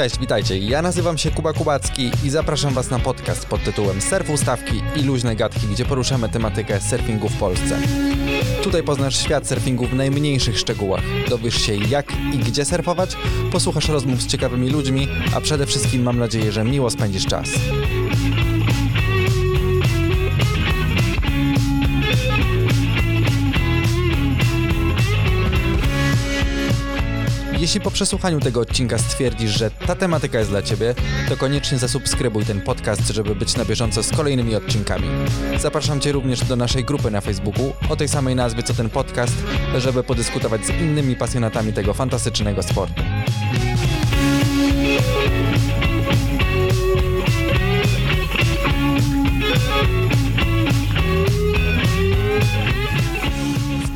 Cześć, witajcie. Ja nazywam się Kuba Kubacki i zapraszam Was na podcast pod tytułem Surf Ustawki i luźne gadki, gdzie poruszamy tematykę surfingu w Polsce. Tutaj poznasz świat surfingu w najmniejszych szczegółach. Dowiesz się jak i gdzie surfować, posłuchasz rozmów z ciekawymi ludźmi, a przede wszystkim mam nadzieję, że miło spędzisz czas. Jeśli po przesłuchaniu tego odcinka stwierdzisz, że ta tematyka jest dla Ciebie, to koniecznie zasubskrybuj ten podcast, żeby być na bieżąco z kolejnymi odcinkami. Zapraszam Cię również do naszej grupy na Facebooku o tej samej nazwie co ten podcast, żeby podyskutować z innymi pasjonatami tego fantastycznego sportu.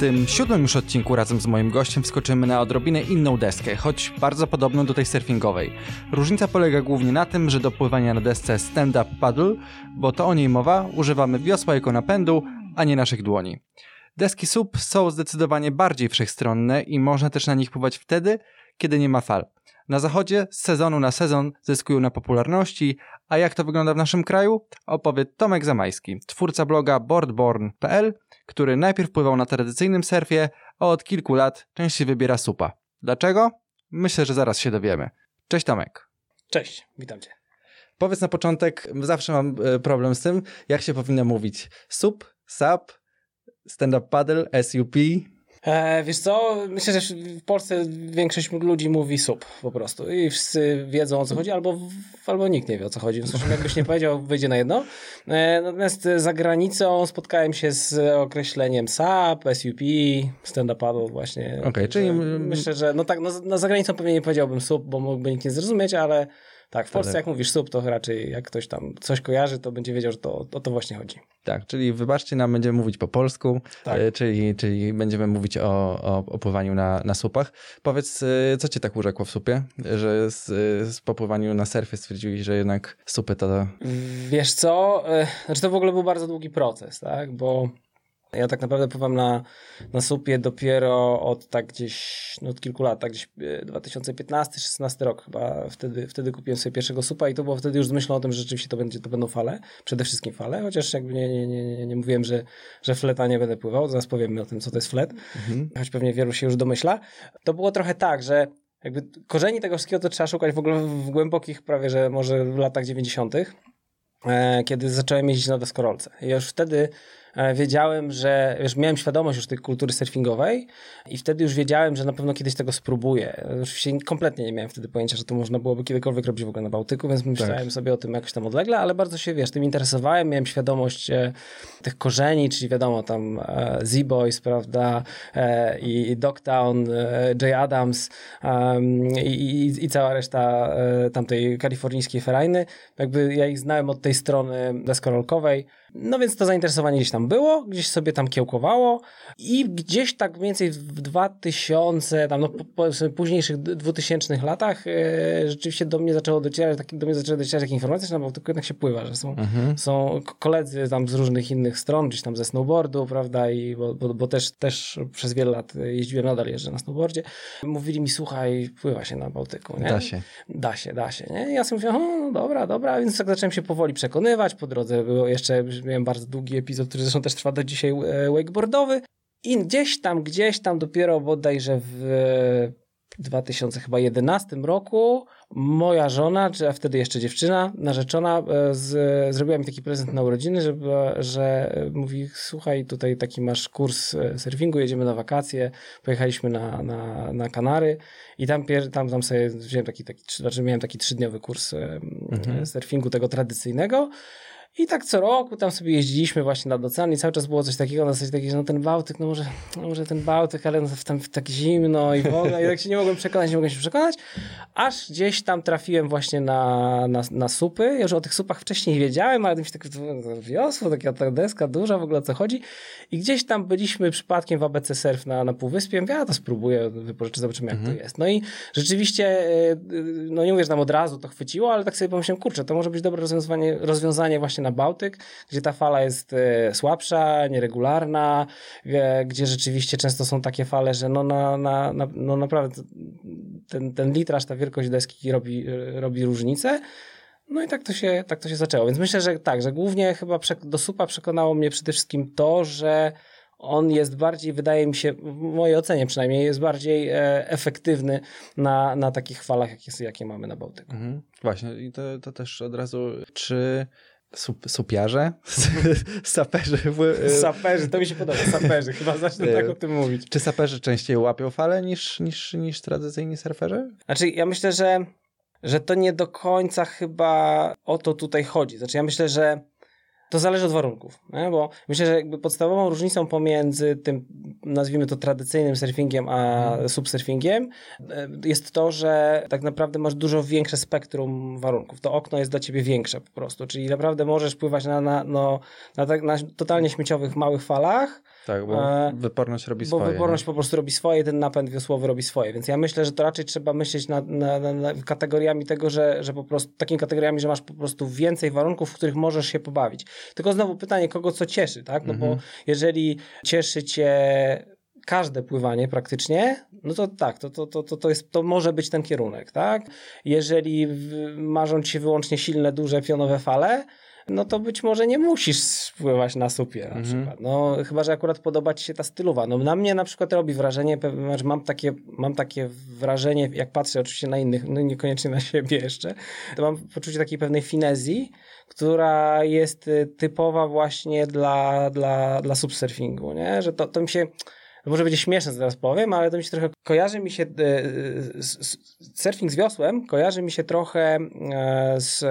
W tym siódmym już odcinku razem z moim gościem wskoczymy na odrobinę inną deskę, choć bardzo podobną do tej surfingowej. Różnica polega głównie na tym, że do pływania na desce stand-up paddle, bo to o niej mowa, używamy wiosła jako napędu, a nie naszych dłoni. Deski SUP są zdecydowanie bardziej wszechstronne i można też na nich pływać wtedy, kiedy nie ma fal. Na zachodzie z sezonu na sezon zyskują na popularności, a jak to wygląda w naszym kraju? Opowie Tomek Zamajski, twórca bloga boardborn.pl, który najpierw pływał na tradycyjnym surfie, a od kilku lat częściej wybiera supa. Dlaczego? Myślę, że zaraz się dowiemy. Cześć Tomek. Cześć, witam cię. Powiedz na początek, zawsze mam e, problem z tym, jak się powinno mówić. Sup, sap, stand-up paddle, SUP. E, wiesz co, myślę, że w Polsce większość ludzi mówi sub po prostu i wszyscy wiedzą o co chodzi, albo, albo nikt nie wie o co chodzi. W sensie, jakbyś nie powiedział, wyjdzie na jedno. E, natomiast za granicą spotkałem się z określeniem SAP, SUP, stand-up paddle właśnie. Okej, czyli- Myślę, że no tak, no, na zagranicą pewnie nie powiedziałbym sub, bo mógłby nikt nie zrozumieć, ale tak, w Polsce jak mówisz sub, to raczej jak ktoś tam coś kojarzy, to będzie wiedział, że to o to właśnie chodzi. Tak, czyli wybaczcie nam, będziemy mówić po polsku, Tak. e, czyli, czyli będziemy mówić o, o, o pływaniu na, na słupach. Powiedz, e, co cię tak urzekło w supie, że z, z popływaniu na surfie stwierdziłeś, że jednak supy to... Wiesz co, e, znaczy to w ogóle był bardzo długi proces, tak, bo ja tak naprawdę pływam na, na supie dopiero od tak gdzieś, no od kilku lat, tak gdzieś 2015-16 rok chyba, wtedy, wtedy kupiłem sobie pierwszego supa i to było wtedy już z myślą o tym, że rzeczywiście to, będzie, to będą fale, przede wszystkim fale, chociaż jakby nie, nie, nie, nie, nie mówiłem, że, że fleta nie będę pływał, zaraz powiemy o tym, co to jest flet, choć pewnie wielu się już domyśla. To było trochę tak, że jakby korzeni tego wszystkiego to trzeba szukać w ogóle w głębokich prawie, że może w latach 90 e, kiedy zacząłem jeździć na deskorolce. I już wtedy e, wiedziałem, że już miałem świadomość już tej kultury surfingowej i wtedy już wiedziałem, że na pewno kiedyś tego spróbuję. Oczywiście kompletnie nie miałem wtedy pojęcia, że to można byłoby kiedykolwiek robić w ogóle na Bałtyku, więc myślałem sobie o tym jakoś tam odlegle, ale bardzo się, wiesz, tym interesowałem, miałem świadomość e, tych korzeni, czyli wiadomo tam e, Z-Boys, prawda, e, i, i Dogtown, e, Jay Adams i, i, i cała reszta e, tamtej kalifornijskiej ferajny. Jakby ja ich znałem od tej strony deskorolkowej. No więc to zainteresowanie gdzieś tam było, gdzieś sobie tam kiełkowało i gdzieś tak mniej więcej w 2000, tam no po- późniejszych d- 2000 latach e, rzeczywiście do mnie zaczęło docierać, takie, do mnie zaczęły docierać takie informacje, że na Bałtyku jednak się pływa, że są, są k- koledzy tam z różnych innych stron, gdzieś tam ze snowboardu, prawda, i bo, bo, bo też, też przez wiele lat jeździłem, nadal jeżdżę na snowboardzie. Mówili mi, słuchaj, pływa się na Bałtyku, nie? Da się. Da się, da się, nie? I ja sobie mówię, no dobra, dobra, więc tak zacząłem się powoli przekonywać. Po drodze było jeszcze, miałem bardzo długi epizod, który zresztą też trwa do dzisiaj, e, wakeboardowy. I gdzieś tam, gdzieś tam dopiero bodajże w 2011 roku moja żona, czy a wtedy jeszcze dziewczyna, narzeczona, e, z, zrobiła mi taki prezent na urodziny, żeby, że mówi, słuchaj, tutaj taki masz kurs e, surfingu, jedziemy na wakacje, pojechaliśmy na, na, na Kanary. I tam, pier, tam, tam sobie wziąłem taki, taki, znaczy miałem taki trzydniowy kurs e, surfingu tego tradycyjnego i tak co roku tam sobie jeździliśmy właśnie nad ocean i cały czas było coś takiego, na zasadzie takiej, że no ten Bałtyk, no może, no może ten Bałtyk, ale no tam tak zimno i w ogóle. I tak się nie mogłem przekonać, nie mogłem się przekonać. Aż gdzieś tam trafiłem właśnie na, na, na supy. Już o tych supach wcześniej wiedziałem, ale mi się tak wiosło, taka ta deska duża, w ogóle o co chodzi. I gdzieś tam byliśmy przypadkiem w ABC Surf na, na Półwyspie. Mówię, ja to spróbuję, wypożyczę, zobaczymy jak to jest. No i rzeczywiście, e, no nie mówię, że tam od razu to chwyciło, ale tak sobie pomyślałem, kurczę, to może być dobre rozwiązanie, rozwiązanie właśnie na Bałtyk, gdzie ta fala jest e, słabsza, nieregularna, e, gdzie rzeczywiście często są takie fale, że no, na, na, na, no naprawdę ten, ten litraż, ta wielkość deski robi, robi różnicę. No i tak to, się, tak to się zaczęło. Więc myślę, że tak, że głównie chyba do supa przekonało mnie przede wszystkim to, że on jest bardziej, wydaje mi się, w mojej ocenie przynajmniej, jest bardziej e, efektywny na, na takich falach, jakie, jakie mamy na Bałtyku. Mhm. Właśnie, i to, to też od razu, czy Sup, supiarze? saperzy? W... Saperzy, to mi się podoba, saperzy. Chyba zacznę tak o tym mówić. Czy saperzy częściej łapią fale niż, niż, niż tradycyjni surferzy? Znaczy, ja myślę, że, że to nie do końca chyba o to tutaj chodzi. Znaczy, ja myślę, że to zależy od warunków, nie? bo myślę, że jakby podstawową różnicą pomiędzy tym, nazwijmy to tradycyjnym surfingiem, a mhm. subsurfingiem e, jest to, że tak naprawdę masz dużo większe spektrum warunków. To okno jest dla ciebie większe po prostu, czyli naprawdę możesz pływać na, na, no, na, tak, na totalnie śmieciowych małych falach, tak, bo e, wyporność robi bo swoje. Bo wyporność nie? po prostu robi swoje, ten napęd wiosłowy robi swoje. Więc ja myślę, że to raczej trzeba myśleć nad, na, na, na kategoriami tego, że, że po prostu takimi kategoriami, że masz po prostu więcej warunków, w których możesz się pobawić. Tylko znowu pytanie, kogo co cieszy, tak? No mhm. bo jeżeli cieszy cię każde pływanie praktycznie, no to tak, to, to, to, to, jest, to może być ten kierunek, tak? Jeżeli marzą ci się wyłącznie silne, duże, pionowe fale, no to być może nie musisz spływać na supie na mhm. przykład. No chyba, że akurat podoba ci się ta stylowa. No na mnie na przykład robi wrażenie, że mam takie, mam takie wrażenie, jak patrzę oczywiście na innych, no niekoniecznie na siebie jeszcze, to mam poczucie takiej pewnej finezji, która jest y, typowa właśnie dla, dla, dla subsurfingu, nie? Że to, to mi się może będzie śmieszne, co teraz powiem, ale to mi się trochę kojarzy mi się y, y, surfing z wiosłem, kojarzy mi się trochę z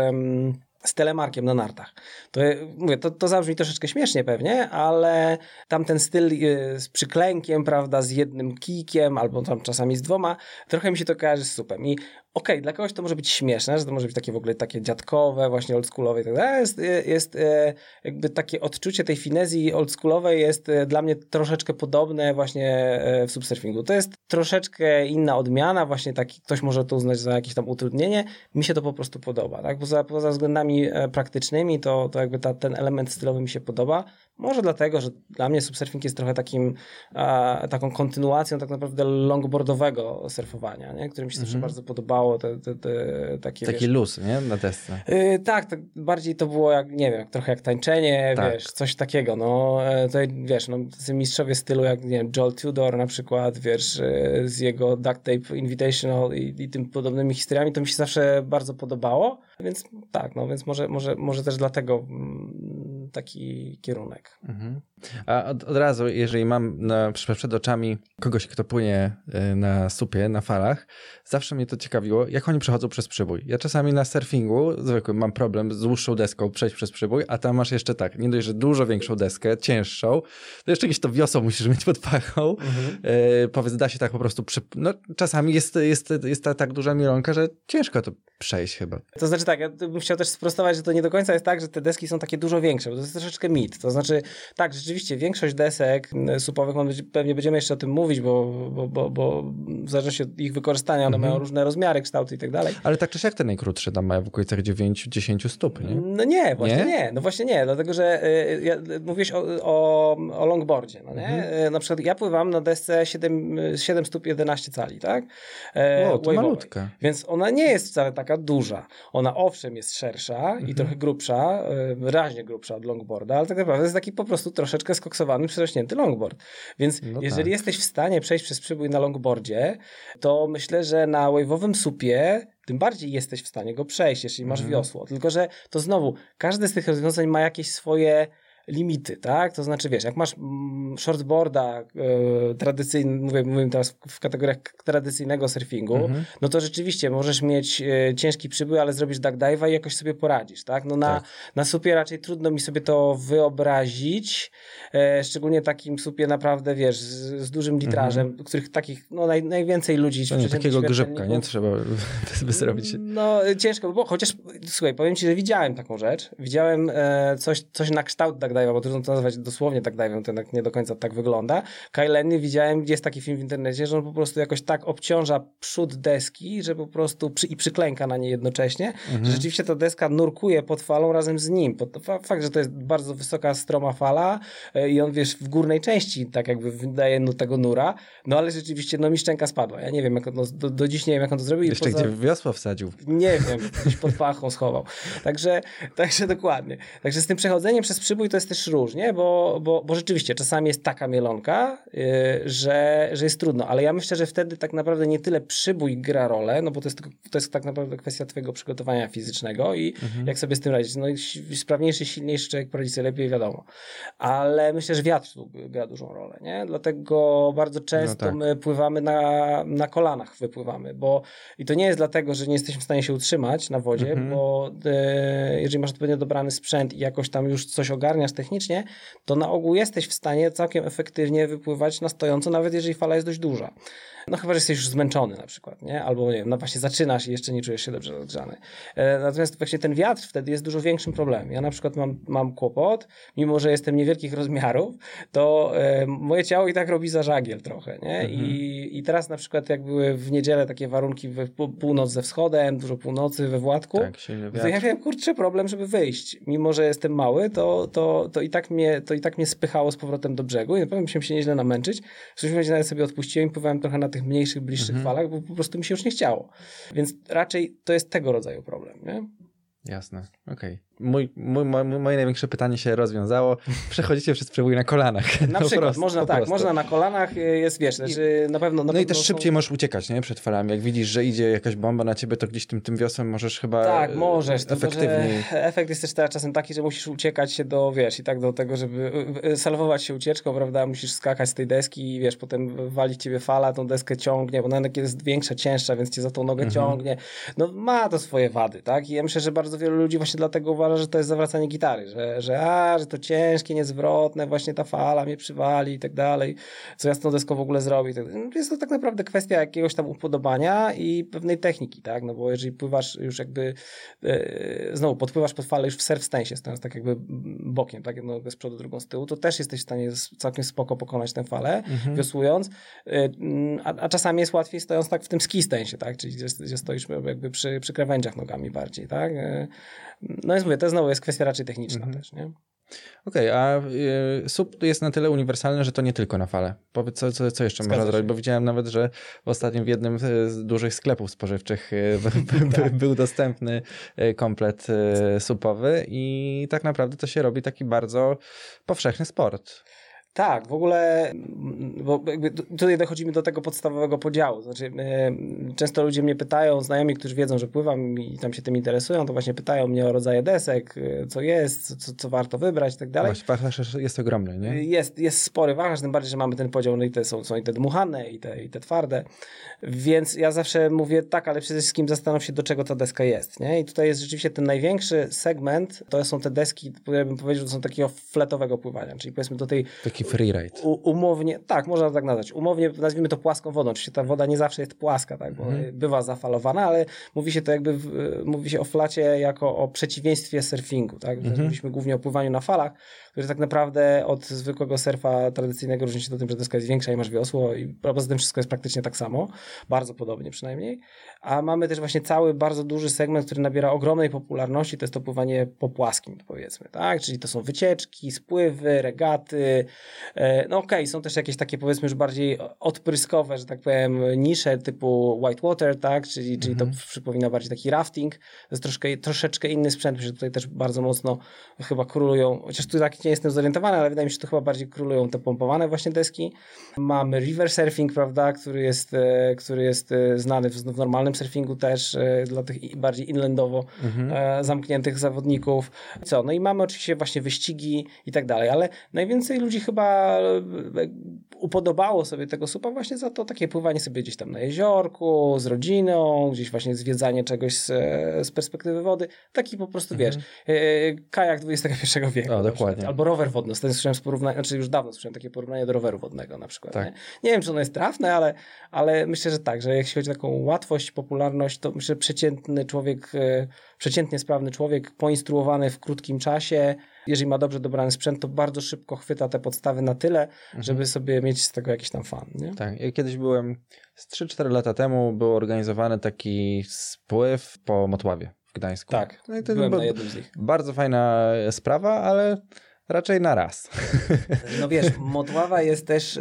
z telemarkiem na nartach. To, mówię, to, to zabrzmi troszeczkę śmiesznie pewnie, ale tam ten styl y, z przyklękiem, prawda, z jednym kijkiem, albo tam czasami z dwoma, trochę mi się to kojarzy z supem. I okej, okay, dla kogoś to może być śmieszne, że to może być takie w ogóle takie dziadkowe, właśnie oldschoolowe i tak dalej. Jest, jest e, jakby takie odczucie tej finezji oldschoolowej jest e, dla mnie troszeczkę podobne właśnie e, w subsurfingu. To jest troszeczkę inna odmiana, właśnie taki, ktoś może to uznać za jakieś tam utrudnienie. Mi się to po prostu podoba, tak? Poza, poza względami praktycznymi to, to jakby ta, ten element stylowy mi się podoba. Może dlatego, że dla mnie subsurfing jest trochę takim, a, taką kontynuacją tak naprawdę longboardowego surfowania, nie? które mi się zawsze mhm. bardzo podobało. Te, te, te takie, Taki wiesz, luz, nie? Na desce. Yy, tak, tak, bardziej to było jak, nie wiem, trochę jak tańczenie, tak. wiesz, coś takiego. No, e, to, wiesz, no, mistrzowie stylu jak, nie wiem, Joel Tudor na przykład, wiesz, e, z jego Duct Tape Invitational i, i tym podobnymi historiami, to mi się zawsze bardzo podobało. Więc tak, no więc może, może, może też dlatego mm, taki kierunek. Mhm. A od, od, razu, jeżeli mam na, przed oczami kogoś, kto płynie e, na supie, na falach, zawsze mnie to ciekawiło, jak oni przechodzą przez przybój. Ja czasami na surfingu zwykłym mam problem z dłuższą deską przejść przez przybój, a tam masz jeszcze tak, nie dość, że dużo większą deskę, cięższą, to jeszcze jakieś to wiosło musisz mieć pod pachą. Mhm. E, powiedz, da się tak po prostu, przy... no czasami jest, jest, jest ta tak duża milonka, że ciężko to przejść chyba. To znaczy tak, ja bym chciał też sprostować, że to nie do końca jest tak, że te deski są takie dużo większe, bo jest troszeczkę mit. To znaczy, tak, rzeczywiście większość desek supowych, pewnie będziemy jeszcze o tym mówić, bo, bo, bo, bo w zależności od ich wykorzystania one mhm. mają różne rozmiary, kształty i tak dalej. Ale tak czy siak te najkrótsze tam mają w okolicach 9-10 stóp, nie? No nie, właśnie nie? nie? No właśnie nie, dlatego że y, ja, mówiłeś o, o, o longboardzie, no nie? Mhm. Y, na przykład ja pływam na desce 7, 7 stóp 11 cali, tak? E, o, to malutka. Więc ona nie jest wcale taka duża. Ona owszem jest szersza mhm. i trochę grubsza, y, wyraźnie grubsza od longboarda, ale tak naprawdę jest taki po prostu troszeczkę skoksowany, przerośnięty longboard. Więc no jeżeli tak. jesteś w stanie przejść przez przybój na longboardzie, to myślę, że na wave'owym supie tym bardziej jesteś w stanie go przejść, jeśli masz mhm. wiosło. Tylko, że to znowu, każde z tych rozwiązań ma jakieś swoje limity, tak? To znaczy, wiesz, jak masz mm, shortboarda e, tradycyjny, mówię, mówię teraz w kategoriach tradycyjnego surfingu, mhm. no to rzeczywiście możesz mieć e, ciężki przybył, ale zrobisz duck dive'a i jakoś sobie poradzisz, tak? No na, tak. na supie raczej trudno mi sobie to wyobrazić, e, szczególnie takim supie naprawdę, wiesz, z, z dużym litrażem, mhm. których takich, no naj, najwięcej ludzi... No nie, takiego grzybka, nie? Trzeba by zrobić. No ciężko, bo chociaż, słuchaj, powiem ci, że widziałem taką rzecz, widziałem coś, coś na kształt duck tak dive'a, bo trudno to nazwać dosłownie tak dive'em, to jednak nie do końca tak wygląda. Kyle widziałem, gdzie jest taki film w internecie, że on po prostu jakoś tak obciąża przód deski, że po prostu przy, i przyklęka na nie jednocześnie, mhm. że rzeczywiście ta deska nurkuje pod falą razem z nim. Pod, fakt, że to jest bardzo wysoka, stroma fala e, i on, wiesz, w górnej części tak jakby wydaje no, tego nura, no ale rzeczywiście, no mi szczęka spadła. Ja nie wiem, jak no, do, do dziś nie wiem, jak on to zrobił. Jeszcze poza... gdzie wiosło wsadził. Nie wiem, gdzieś pod pachą schował. Także, także dokładnie. Także z tym przechodzeniem przez przybój to jest też różnie, bo, bo, bo rzeczywiście czasami jest taka mielonka, yy, że, że jest trudno, ale ja myślę, że wtedy tak naprawdę nie tyle przybój gra rolę, no bo to jest, to jest tak naprawdę kwestia twojego przygotowania fizycznego i mhm. jak sobie z tym radzić. No i sprawniejszy, silniejszy człowiek poradzi sobie lepiej, wiadomo. Ale myślę, że wiatr tu gra dużą rolę, nie? Dlatego bardzo często no tak. my pływamy na, na kolanach, wypływamy, bo i to nie jest dlatego, że nie jesteśmy w stanie się utrzymać na wodzie, mhm. bo e, jeżeli masz odpowiednio dobrany sprzęt i jakoś tam już coś ogarniasz technicznie, to na ogół jesteś w stanie całkiem efektywnie wypływać na stojąco, nawet jeżeli fala jest dość duża. No chyba, że jesteś już zmęczony na przykład, nie? Albo nie wiem, no właśnie zaczynasz i jeszcze nie czujesz się dobrze odgrzany. E, natomiast właśnie ten wiatr wtedy jest dużo większym problemem. Ja na przykład mam, mam kłopot, mimo że jestem niewielkich rozmiarów, to e, moje ciało i tak robi zażagiel trochę, nie? Mhm. I, I teraz na przykład jak były w niedzielę takie warunki północ ze wschodem, dużo północy we Władku, tak, to ja miałem kurczę problem, żeby wyjść. Mimo, że jestem mały, to, to, to, i, tak mnie, to i tak mnie spychało z powrotem do brzegu i na pewno musiałem się nieźle namęczyć. W każdym razie nawet sobie odpuściłem i pływałem trochę na tych mniejszych, bliższych mhm. falach, bo po prostu mi się już nie chciało. Więc raczej to jest tego rodzaju problem, nie? Jasne, okej. Okay. Mój, mój, moje największe pytanie się rozwiązało. Przechodzicie przez przebój na kolanach. Na przykład, prostu, można tak, można na kolanach, y, jest wiesz, znaczy na pewno... Na no i też szybciej możesz uciekać, nie? Przed falami. Jak widzisz, że idzie jakaś bomba na ciebie, to gdzieś tym, tym wiosłem możesz chyba Tak, możesz. Efektywniej. efekt jest też teraz czasem taki, że musisz uciekać się do, wiesz, i tak do tego, żeby y, y, salwować się ucieczką, prawda? Musisz skakać z tej deski i wiesz, potem walić ciebie fala, tą deskę ciągnie, bo ona jest większa, cięższa, więc cię za tą nogę mhm. ciągnie. No ma to swoje wady, tak? I ja myślę, że bardzo wielu ludzi właśnie dlatego uważa, że to jest zawracanie gitary, że, że, a, że to ciężkie, niezwrotne, właśnie ta fala mnie przywali i tak dalej, co ja z tą deską w ogóle zrobię. Tak jest to tak naprawdę kwestia jakiegoś tam upodobania i pewnej techniki, tak, no bo jeżeli pływasz już jakby, e, znowu podpływasz pod falę już w surf stance, stojąc tak jakby bokiem, tak, jedną z przodu, drugą z tyłu, to też jesteś w stanie całkiem spoko pokonać tę falę, mhm. wiosłując, e, a, a, czasami jest łatwiej stojąc tak w tym ski stance, tak, czyli gdzie, gdzie stoisz jakby przy, przy krawędziach nogami bardziej, tak, e, no więc mówię, to znowu jest kwestia raczej techniczna mhm. też, nie? Okej, okay, a y, SUP jest na tyle uniwersalny, że to nie tylko na fale. Powiedz, co, co, co jeszcze Zgadza można się. zrobić, bo widziałem nawet, że ostatnio w jednym z dużych sklepów spożywczych y, tak. był dostępny y, komplet supowy i tak naprawdę to się robi taki bardzo powszechny sport. Tak, w ogóle, bo tutaj dochodzimy do tego podstawowego podziału. Znaczy, często ludzie mnie pytają, znajomi, którzy wiedzą, że pływam i tam się tym interesują, to właśnie pytają mnie o rodzaje desek, e, co jest, co, co warto wybrać i tak dalej. Wachlarz jest ogromny, nie? Jest, jest spory wachlarz, tym bardziej, że mamy ten podział, no i te są, są i te dmuchane, i te, i te twarde. Więc ja zawsze mówię tak, ale przede wszystkim zastanów się, do czego ta deska jest, nie? I tutaj jest rzeczywiście ten największy segment, to są te deski, ja bym powiedział, że są takiego fletowego pływania, czyli powiedzmy do tej... Taki taki freeride. umownie, tak, można tak nazwać. Umownie nazwijmy to płaską wodą. Oczywiście ta woda nie zawsze jest płaska, tak, bo mhm. bywa zafalowana, ale mówi się to jakby, w, mówi się o flacie jako o przeciwieństwie surfingu, tak. Mhm. Mówiliśmy głównie o pływaniu na falach, które tak naprawdę od zwykłego surfa tradycyjnego różni się do tym, że deska jest większa i masz wiosło i poza tym wszystko jest praktycznie tak samo, bardzo podobnie przynajmniej. A mamy też właśnie cały bardzo duży segment, który nabiera ogromnej popularności, to jest to pływanie po płaskim, powiedzmy, tak? Czyli to są wycieczki, spływy, regaty. E, no okej, okay, są też jakieś takie powiedzmy już bardziej odpryskowe, że tak powiem, nisze typu whitewater, tak? Czyli, czyli to mhm. przypomina bardziej taki rafting. To jest troszkę, troszeczkę inny sprzęt, że tutaj też bardzo mocno chyba królują, chociaż tu tak nie jestem zorientowany, ale wydaje mi się, że to chyba bardziej królują te pompowane właśnie deski. Mamy river surfing, prawda, który jest, e, który jest e, znany w, w normalnym surfingu też dla tych bardziej inlandowo mhm. zamkniętych zawodników. Co? No i mamy oczywiście właśnie wyścigi i tak dalej, ale najwięcej ludzi chyba upodobało sobie tego supa właśnie za to takie pływanie sobie gdzieś tam na jeziorku, z rodziną, gdzieś właśnie zwiedzanie czegoś z, z perspektywy wody. Taki po prostu, mhm. wiesz, kajak XXI wieku. O, dokładnie albo rower wodny. Ostatnio słyszałem porównanie, znaczy już dawno słyszałem takie porównanie do roweru wodnego na przykład. Tak. Nie? nie wiem, czy ono jest trafne, ale, ale myślę, że tak, że jeśli chodzi o taką łatwość, popularność, to myślę, że przeciętny człowiek, e, przeciętnie sprawny człowiek, poinstruowany w krótkim czasie, jeżeli ma dobrze dobrany sprzęt, to bardzo szybko chwyta te podstawy na tyle, mhm. żeby sobie mieć z tego jakiś tam fan. Nie? Tak, ja kiedyś byłem, z 3-4 lata temu był organizowany taki spływ po Motławie w Gdańsku. Tak, no i to byłem na jednym z nich. Bardzo fajna sprawa, ale raczej na raz. No wiesz, Motława jest też...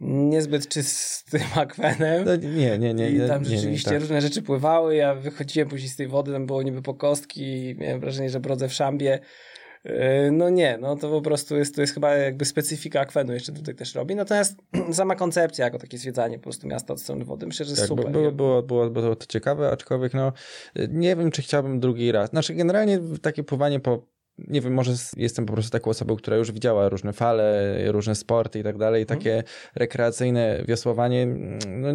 niezbyt czystym akwenem. No, nie, nie, nie. I tam nie, rzeczywiście nie, tak. różne rzeczy pływały. Ja wychodziłem później z tej wody, tam było niby po kostki miałem wrażenie, że brodzę w szambie. Yy, no nie, no to po prostu jest, to jest chyba jakby specyfika akwenu jeszcze tutaj też robi. Natomiast sama koncepcja jako takie zwiedzanie po prostu miasta od strony wody, myślę, że jest tak, super. Było, było, było, było to ciekawe, aczkolwiek no nie wiem, czy chciałbym drugi raz. Znaczy generalnie takie pływanie po nie wiem, może jestem po prostu taką osobą, która już widziała różne fale, różne sporty i tak dalej. Mhm. Takie rekreacyjne wiosłowanie, mm, no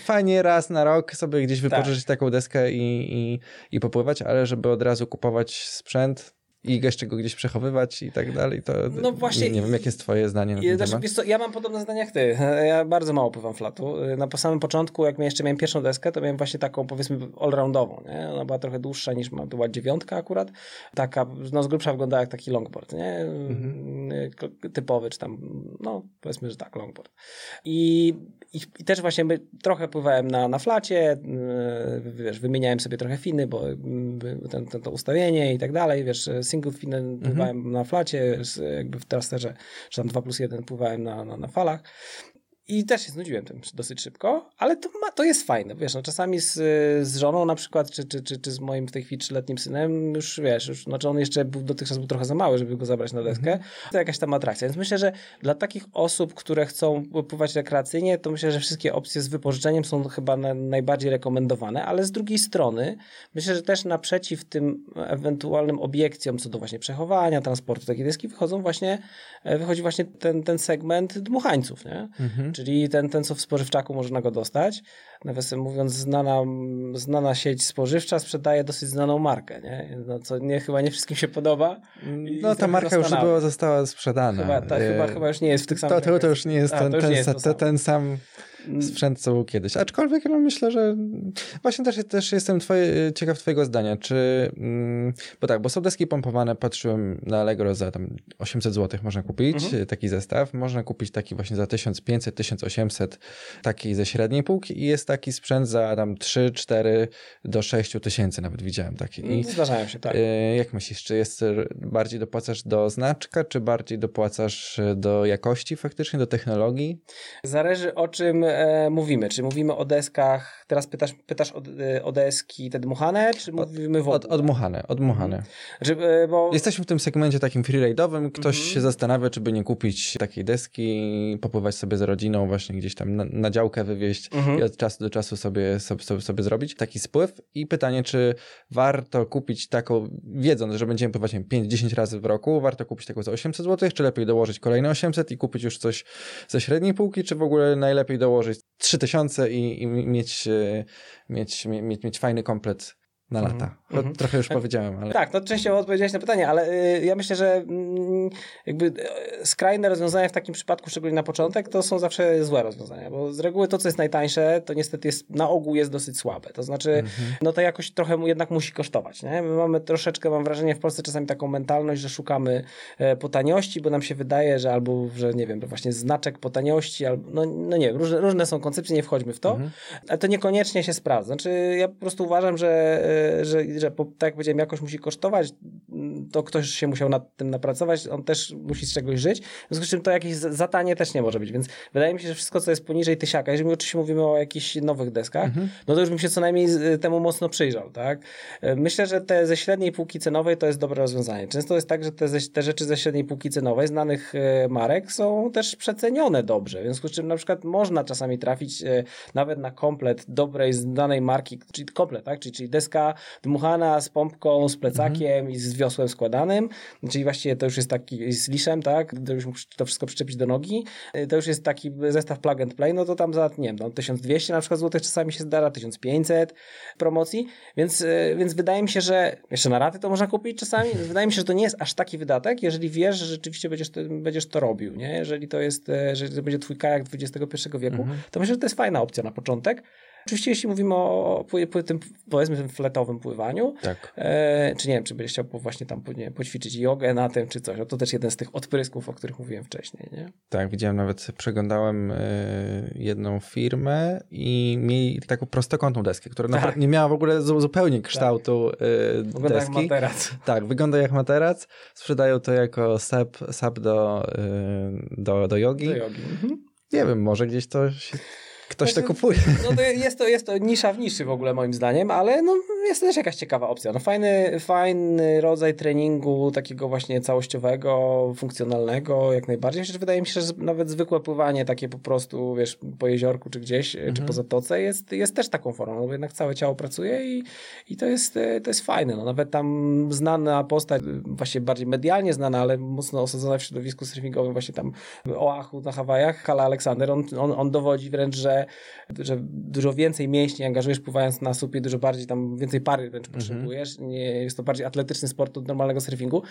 fajnie raz na rok sobie gdzieś wypożyczyć tak. taką deskę i, i, i popływać, ale żeby od razu kupować sprzęt, i jeszcze go gdzieś przechowywać i tak dalej, to no właśnie, nie wiem, jakie jest twoje zdanie na ten znaczy, temat? Co, ja mam podobne zdanie jak ty. Ja bardzo mało pływam flatu. Na samym początku, jak jeszcze miałem pierwszą deskę, to miałem właśnie taką, powiedzmy, allroundową. Nie? Ona była trochę dłuższa niż ma, była dziewiątka akurat. Taka, no z grubsza wyglądała jak taki longboard, nie? Mhm. Typowy, czy tam, no powiedzmy, że tak, longboard. I, i, i też właśnie trochę pływałem na, na flacie, wiesz, wymieniałem sobie trochę finy, bo ten, ten, to ustawienie i tak dalej, wiesz, single fin mhm. pływałem na flacie, jakby w trasterze, czy tam 2 plus 1 pływałem na, na, na falach. I też się znudziłem tym dosyć szybko, ale to, ma, to jest fajne. Wiesz, no, czasami z, z żoną na przykład, czy, czy, czy, czy z moim w tej chwili trzyletnim synem, już wiesz, już, znaczy on jeszcze był, dotychczas był trochę za mały, żeby go zabrać na deskę, mm -hmm. to jakaś tam atrakcja. Więc myślę, że dla takich osób, które chcą pływać rekreacyjnie, to myślę, że wszystkie opcje z wypożyczeniem są chyba na, najbardziej rekomendowane, ale z drugiej strony myślę, że też naprzeciw tym ewentualnym obiekcjom co do właśnie przechowania, transportu takiej deski wychodzą właśnie, e, wychodzi właśnie ten, ten segment dmuchańców, nie? Mm -hmm czyli ten, ten co w spożywczaku można go dostać. Nawiasem mówiąc, znana, znana sieć spożywcza sprzedaje dosyć znaną markę, nie? No, co nie, chyba nie wszystkim się podoba. No ta marka już była, została sprzedana. Chyba, ta, chyba, e, chyba już nie jest w tych samych... To, to, to już nie jest, A, ten, ten, jest ten, sam. Sprzęt, co był kiedyś. Aczkolwiek no myślę, że właśnie też, też jestem twoje, ciekaw twojego zdania, czy mm, bo tak, bo są deski pompowane, patrzyłem na Allegro za tam 800 zł można kupić mhm. taki zestaw, można kupić taki właśnie za 1500, 1800 taki ze średniej półki i jest taki sprzęt za tam 3, 4 do 6 tysięcy nawet widziałem taki. I, no, Zdarzają się, tak. Y, jak myślisz, czy jest bardziej dopłacasz do znaczka, czy bardziej dopłacasz do jakości faktycznie, do technologii? Zależy o czym e, mówimy? Czy mówimy o deskach, teraz pytasz, pytasz o, o deski te dmuchane, czy mówimy w ogóle? Od, odmuchane, odmuchane. Mhm. Znaczy, e, bo... Jesteśmy w tym segmencie takim freeride'owym, ktoś mhm. się zastanawia, czy by nie kupić takiej deski, popływać sobie z rodziną, właśnie gdzieś tam na, na działkę wywieźć mhm. i od czasu do czasu sobie, sobie, sobie, zrobić taki spływ i pytanie, czy warto kupić taką, wiedząc, że będziemy pływać 5-10 razy w roku, warto kupić taką za 800 zł, czy lepiej dołożyć kolejne 800 i kupić już coś ze średniej półki, czy w ogóle najlepiej dołożyć 3000 i, i mieć, mieć, mieć, mieć fajny komplet na lata. Mm -hmm. Trochę już powiedziałem, ale... Tak, no częściowo odpowiedziałeś na pytanie, ale y, ja myślę, że y, jakby y, skrajne rozwiązania w takim przypadku, szczególnie na początek, to są zawsze złe rozwiązania, bo z reguły to, co jest najtańsze, to niestety jest, na ogół jest dosyć słabe. To znaczy, mm -hmm. no to jakoś trochę mu jednak musi kosztować, nie? My mamy troszeczkę, mam wrażenie, w Polsce czasami taką mentalność, że szukamy e, po taniości, bo nam się wydaje, że albo, że nie wiem, właśnie znaczek po taniości, albo, no, no nie wiem, różne, różne są koncepcje, nie wchodźmy w to, mm -hmm. ale to niekoniecznie się sprawdza. Znaczy, ja po prostu uważam, że że, że tak jak powiedziałem, jakoś musi kosztować, to ktoś się musiał nad tym napracować, on też musi z czegoś żyć, w związku z czym to jakieś zatanie też nie może być, więc wydaje mi się, że wszystko, co jest poniżej tysiaka, jeżeli oczywiście mówimy o jakichś nowych deskach, mhm. no to już bym się co najmniej temu mocno przyjrzał, tak? E, myślę, że te ze średniej półki cenowej to jest dobre rozwiązanie. Często jest tak, że te, te rzeczy ze średniej półki cenowej, znanych e, marek, są też przecenione dobrze, w związku z czym na przykład można czasami trafić nawet na komplet dobrej, znanej marki, czyli komplet, tak? Czyli, czyli deska dmuchana z pompką, z plecakiem mhm. i z wiosłem składanym, czyli właściwie to już jest taki, z liszem, tak, to już musisz to wszystko przyczepić do nogi, y, to już jest taki zestaw plug and play, no to tam za, nie wiem, no 1200 na przykład złotych czasami się zdarza, 1500 promocji, więc, y, więc wydaje mi się, że jeszcze na raty to można kupić czasami, wydaje mi się, że to nie jest aż taki wydatek, jeżeli wiesz, że rzeczywiście będziesz to, będziesz to robił, nie, jeżeli to jest, y, jeżeli to będzie twój kajak XXI wieku, mhm. to myślę, że to jest fajna opcja na początek, Oczywiście jeśli mówimy o, o tym, powiedzmy, tym fletowym pływaniu, tak. e, czy nie wiem, czy byś chciał właśnie tam nie, poćwiczyć jogę na tym, czy coś, no to też jeden z tych odprysków, o których mówiłem wcześniej, nie? Tak, widziałem nawet, przeglądałem y, jedną firmę i mieli taką prostokątną deskę, która tak. nie miała w ogóle zupełnie kształtu tak. y, wygląda deski. jak materac. Tak, wygląda jak materac. Sprzedają to jako sap, sap do, y, do, do jogi. Do jogi. Mhm. Nie wiem, może gdzieś to się Ktoś to kupuje. No to jest, to jest to nisza w niszy w ogóle moim zdaniem, ale no jest to też jakaś ciekawa opcja. No fajny, fajny rodzaj treningu takiego właśnie całościowego, funkcjonalnego jak najbardziej. Przecież wydaje mi się, że nawet zwykłe pływanie takie po prostu, wiesz, po jeziorku czy gdzieś, mhm. czy po zatoce jest, jest też taką formą, no bo jednak całe ciało pracuje i, i to, jest, to jest fajne. No nawet tam znana postać, właśnie bardziej medialnie znana, ale mocno osadzona w środowisku surfingowym, właśnie tam Oahu na Hawajach, Hala Aleksander, on, on, on dowodzi wręcz, że że, dużo więcej mięśni angażujesz pływając na supie, dużo bardziej tam więcej pary wręcz mhm. potrzebujesz. Nie, jest to bardziej atletyczny sport od normalnego surfingu.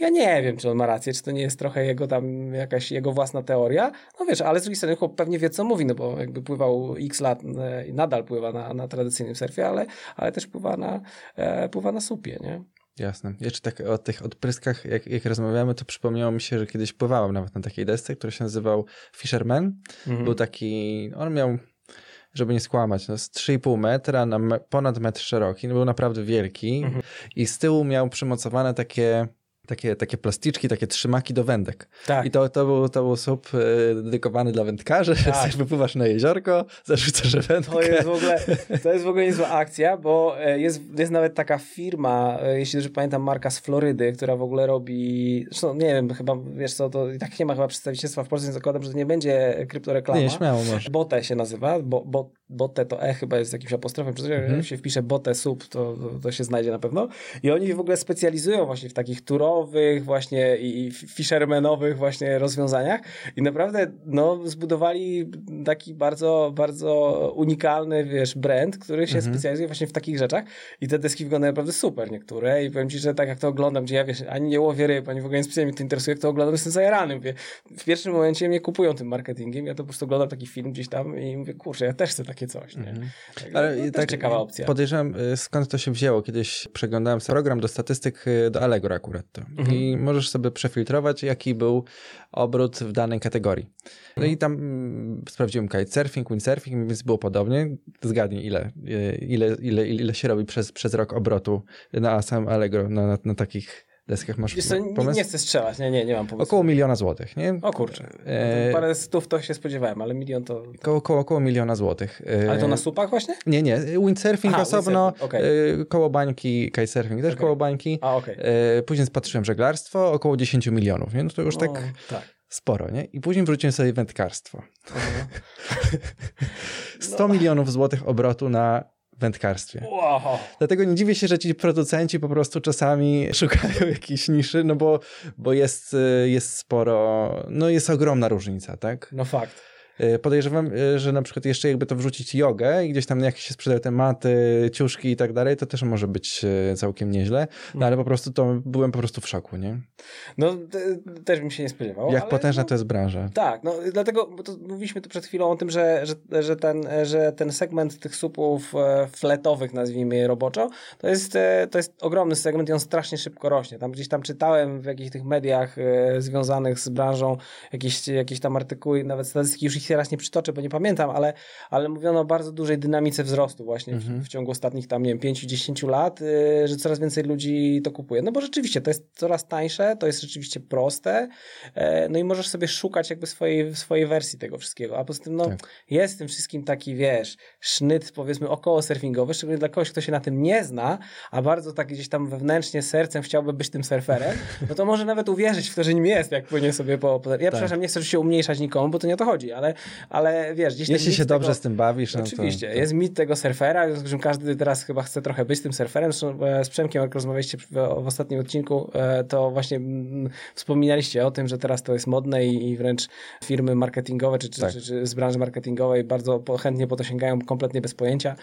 Ja nie wiem, czy on ma rację, czy to nie jest trochę jego tam jakaś jego własna teoria. No wiesz, ale z drugiej strony chłop pewnie wie, co mówi, no bo jakby pływał x lat e, i nadal pływa na, na tradycyjnym surfie, ale, ale też pływa na, e, pływa na supie, nie? Jasne. Jeszcze tak o tych odpryskach, jak, jak rozmawiamy, to przypomniało mi się, że kiedyś pływałem nawet na takiej desce, który się nazywał Fisherman. Mhm. Był taki, on miał, żeby nie skłamać, no z 3,5 metra na me, ponad metr szeroki, no był naprawdę wielki mhm. i z tyłu miał przymocowane takie takie, takie plasticzki, takie trzymaki do wędek. Tak. I to, to, był, to był słup e, dedykowany dla wędkarzy, tak. wypływasz na jeziorko, zarzucasz wędkę. To jest w ogóle, to jest w ogóle niezła akcja, bo e, jest, jest nawet taka firma, e, jeśli dobrze pamiętam, marka z Florydy, która w ogóle robi, zresztą nie wiem, chyba, wiesz co, to i tak nie ma chyba przedstawicielstwa w Polsce, więc zakładam, że to nie będzie kryptoreklama. Nie, śmiało może. Bote się nazywa, bo, bo, Bote to E chyba jest jakimś apostrofem, czy mhm. jak się wpisze Bote sub, to, to, to, się znajdzie na pewno. I oni w ogóle specjalizują właśnie w takich turowych właśnie i fishermanowych właśnie rozwiązaniach i naprawdę no, zbudowali taki bardzo, bardzo unikalny, wiesz, brand, który się mhm. specjalizuje właśnie w takich rzeczach i te deski wyglądają naprawdę super niektóre i powiem ci, że tak jak to oglądam, gdzie ja wiesz, ani nie łowię ryb, ani w ogóle nie specjalnie mnie to interesuje, jak to oglądam, jestem zajarany. Mówię, w pierwszym momencie mnie kupują tym marketingiem, ja to po prostu oglądam taki film gdzieś tam i mówię, kurczę, ja też chcę takie coś, nie? Mhm. Tak, Ale no, tak ciekawa opcja. Podejrzewam, y, skąd to się wzięło. Kiedyś przeglądałem program do statystyk y, do Allegro akurat to. Mhm. I możesz sobie przefiltrować, jaki był obrót w danej kategorii. No mhm. i tam mm, sprawdziłem kitesurfing, windsurfing, więc było podobnie. Zgadnij, ile, ile, ile, ile się robi przez, przez rok obrotu na samym Allegro, na, na, na takich deskach masz Wiesz pomysł? Nie chcę strzelać, nie, nie, nie mam pomysłu. Około miliona złotych, nie? O kurczę. E... Parę stów to się spodziewałem, ale milion to... Koło, koło, około miliona złotych. E... Ale to na słupach właśnie? Nie, nie. Windsurfing Aha, osobno, windsurfing. Okay. E... koło bańki, kitesurfing też okay. koło bańki. A, okay. e... Później spatrzyłem żeglarstwo, około 10 milionów, nie? No to już tak... tak sporo, nie? I później wróciłem sobie wędkarstwo. 100 no. milionów złotych obrotu na wędkarstwie. Wow. Dlatego nie dziwię się, że ci producenci po prostu czasami szukają jakiejś niszy, no bo, bo jest, jest sporo, no jest ogromna różnica, tak? No fakt. E, podejrzewam, e, że na przykład jeszcze jakby to wrzucić jogę i gdzieś tam jak się sprzedają te maty, ciuszki i tak dalej, to też może być e, całkiem nieźle, no ale po prostu to byłem po prostu w szoku, nie? No też bym się nie spodziewał. Jak potężna no, to jest branża. Tak, no dlatego, to mówiliśmy tu przed chwilą o tym, że, że, że, ten, że ten segment tych supów fletowych, nazwijmy je roboczo, to jest, to jest ogromny segment i on strasznie szybko rośnie. Tam gdzieś tam czytałem w jakichś tych mediach związanych z branżą jakieś, jakieś tam artykuły, nawet statystyki już ich teraz nie przytoczę, bo nie pamiętam, ale, ale mówiono o bardzo dużej dynamice wzrostu właśnie mhm. w, w, ciągu ostatnich tam, nie wiem, 5-10 lat, yy, że coraz więcej ludzi to kupuje. No bo rzeczywiście to jest coraz tańsze, to jest rzeczywiście proste, yy, no i możesz sobie szukać jakby swojej, swojej wersji tego wszystkiego. A poza tym, no, tak. jest w tym wszystkim taki, wiesz, sznyt powiedzmy około surfingowy, szczególnie dla kogoś, kto się na tym nie zna, a bardzo tak gdzieś tam wewnętrznie sercem chciałby być tym surferem, no to może nawet uwierzyć w to, że nim jest, jak płynie sobie po... po... Ja tak. przepraszam, nie chcę się umniejszać nikomu, bo to nie o to chodzi, ale ale wiesz, gdzieś Jeśli się dobrze z tym bawisz, no Oczywiście, to, to... jest mit tego surfera, z czym każdy teraz chyba chce trochę być tym surferem. E, z Przemkiem, jak rozmawialiście w, ostatnim odcinku, e, to właśnie mm, wspominaliście o tym, że teraz to jest modne i, i wręcz firmy marketingowe, czy, czy, tak. czy, czy, z branży marketingowej bardzo chętnie po to sięgają kompletnie bez pojęcia.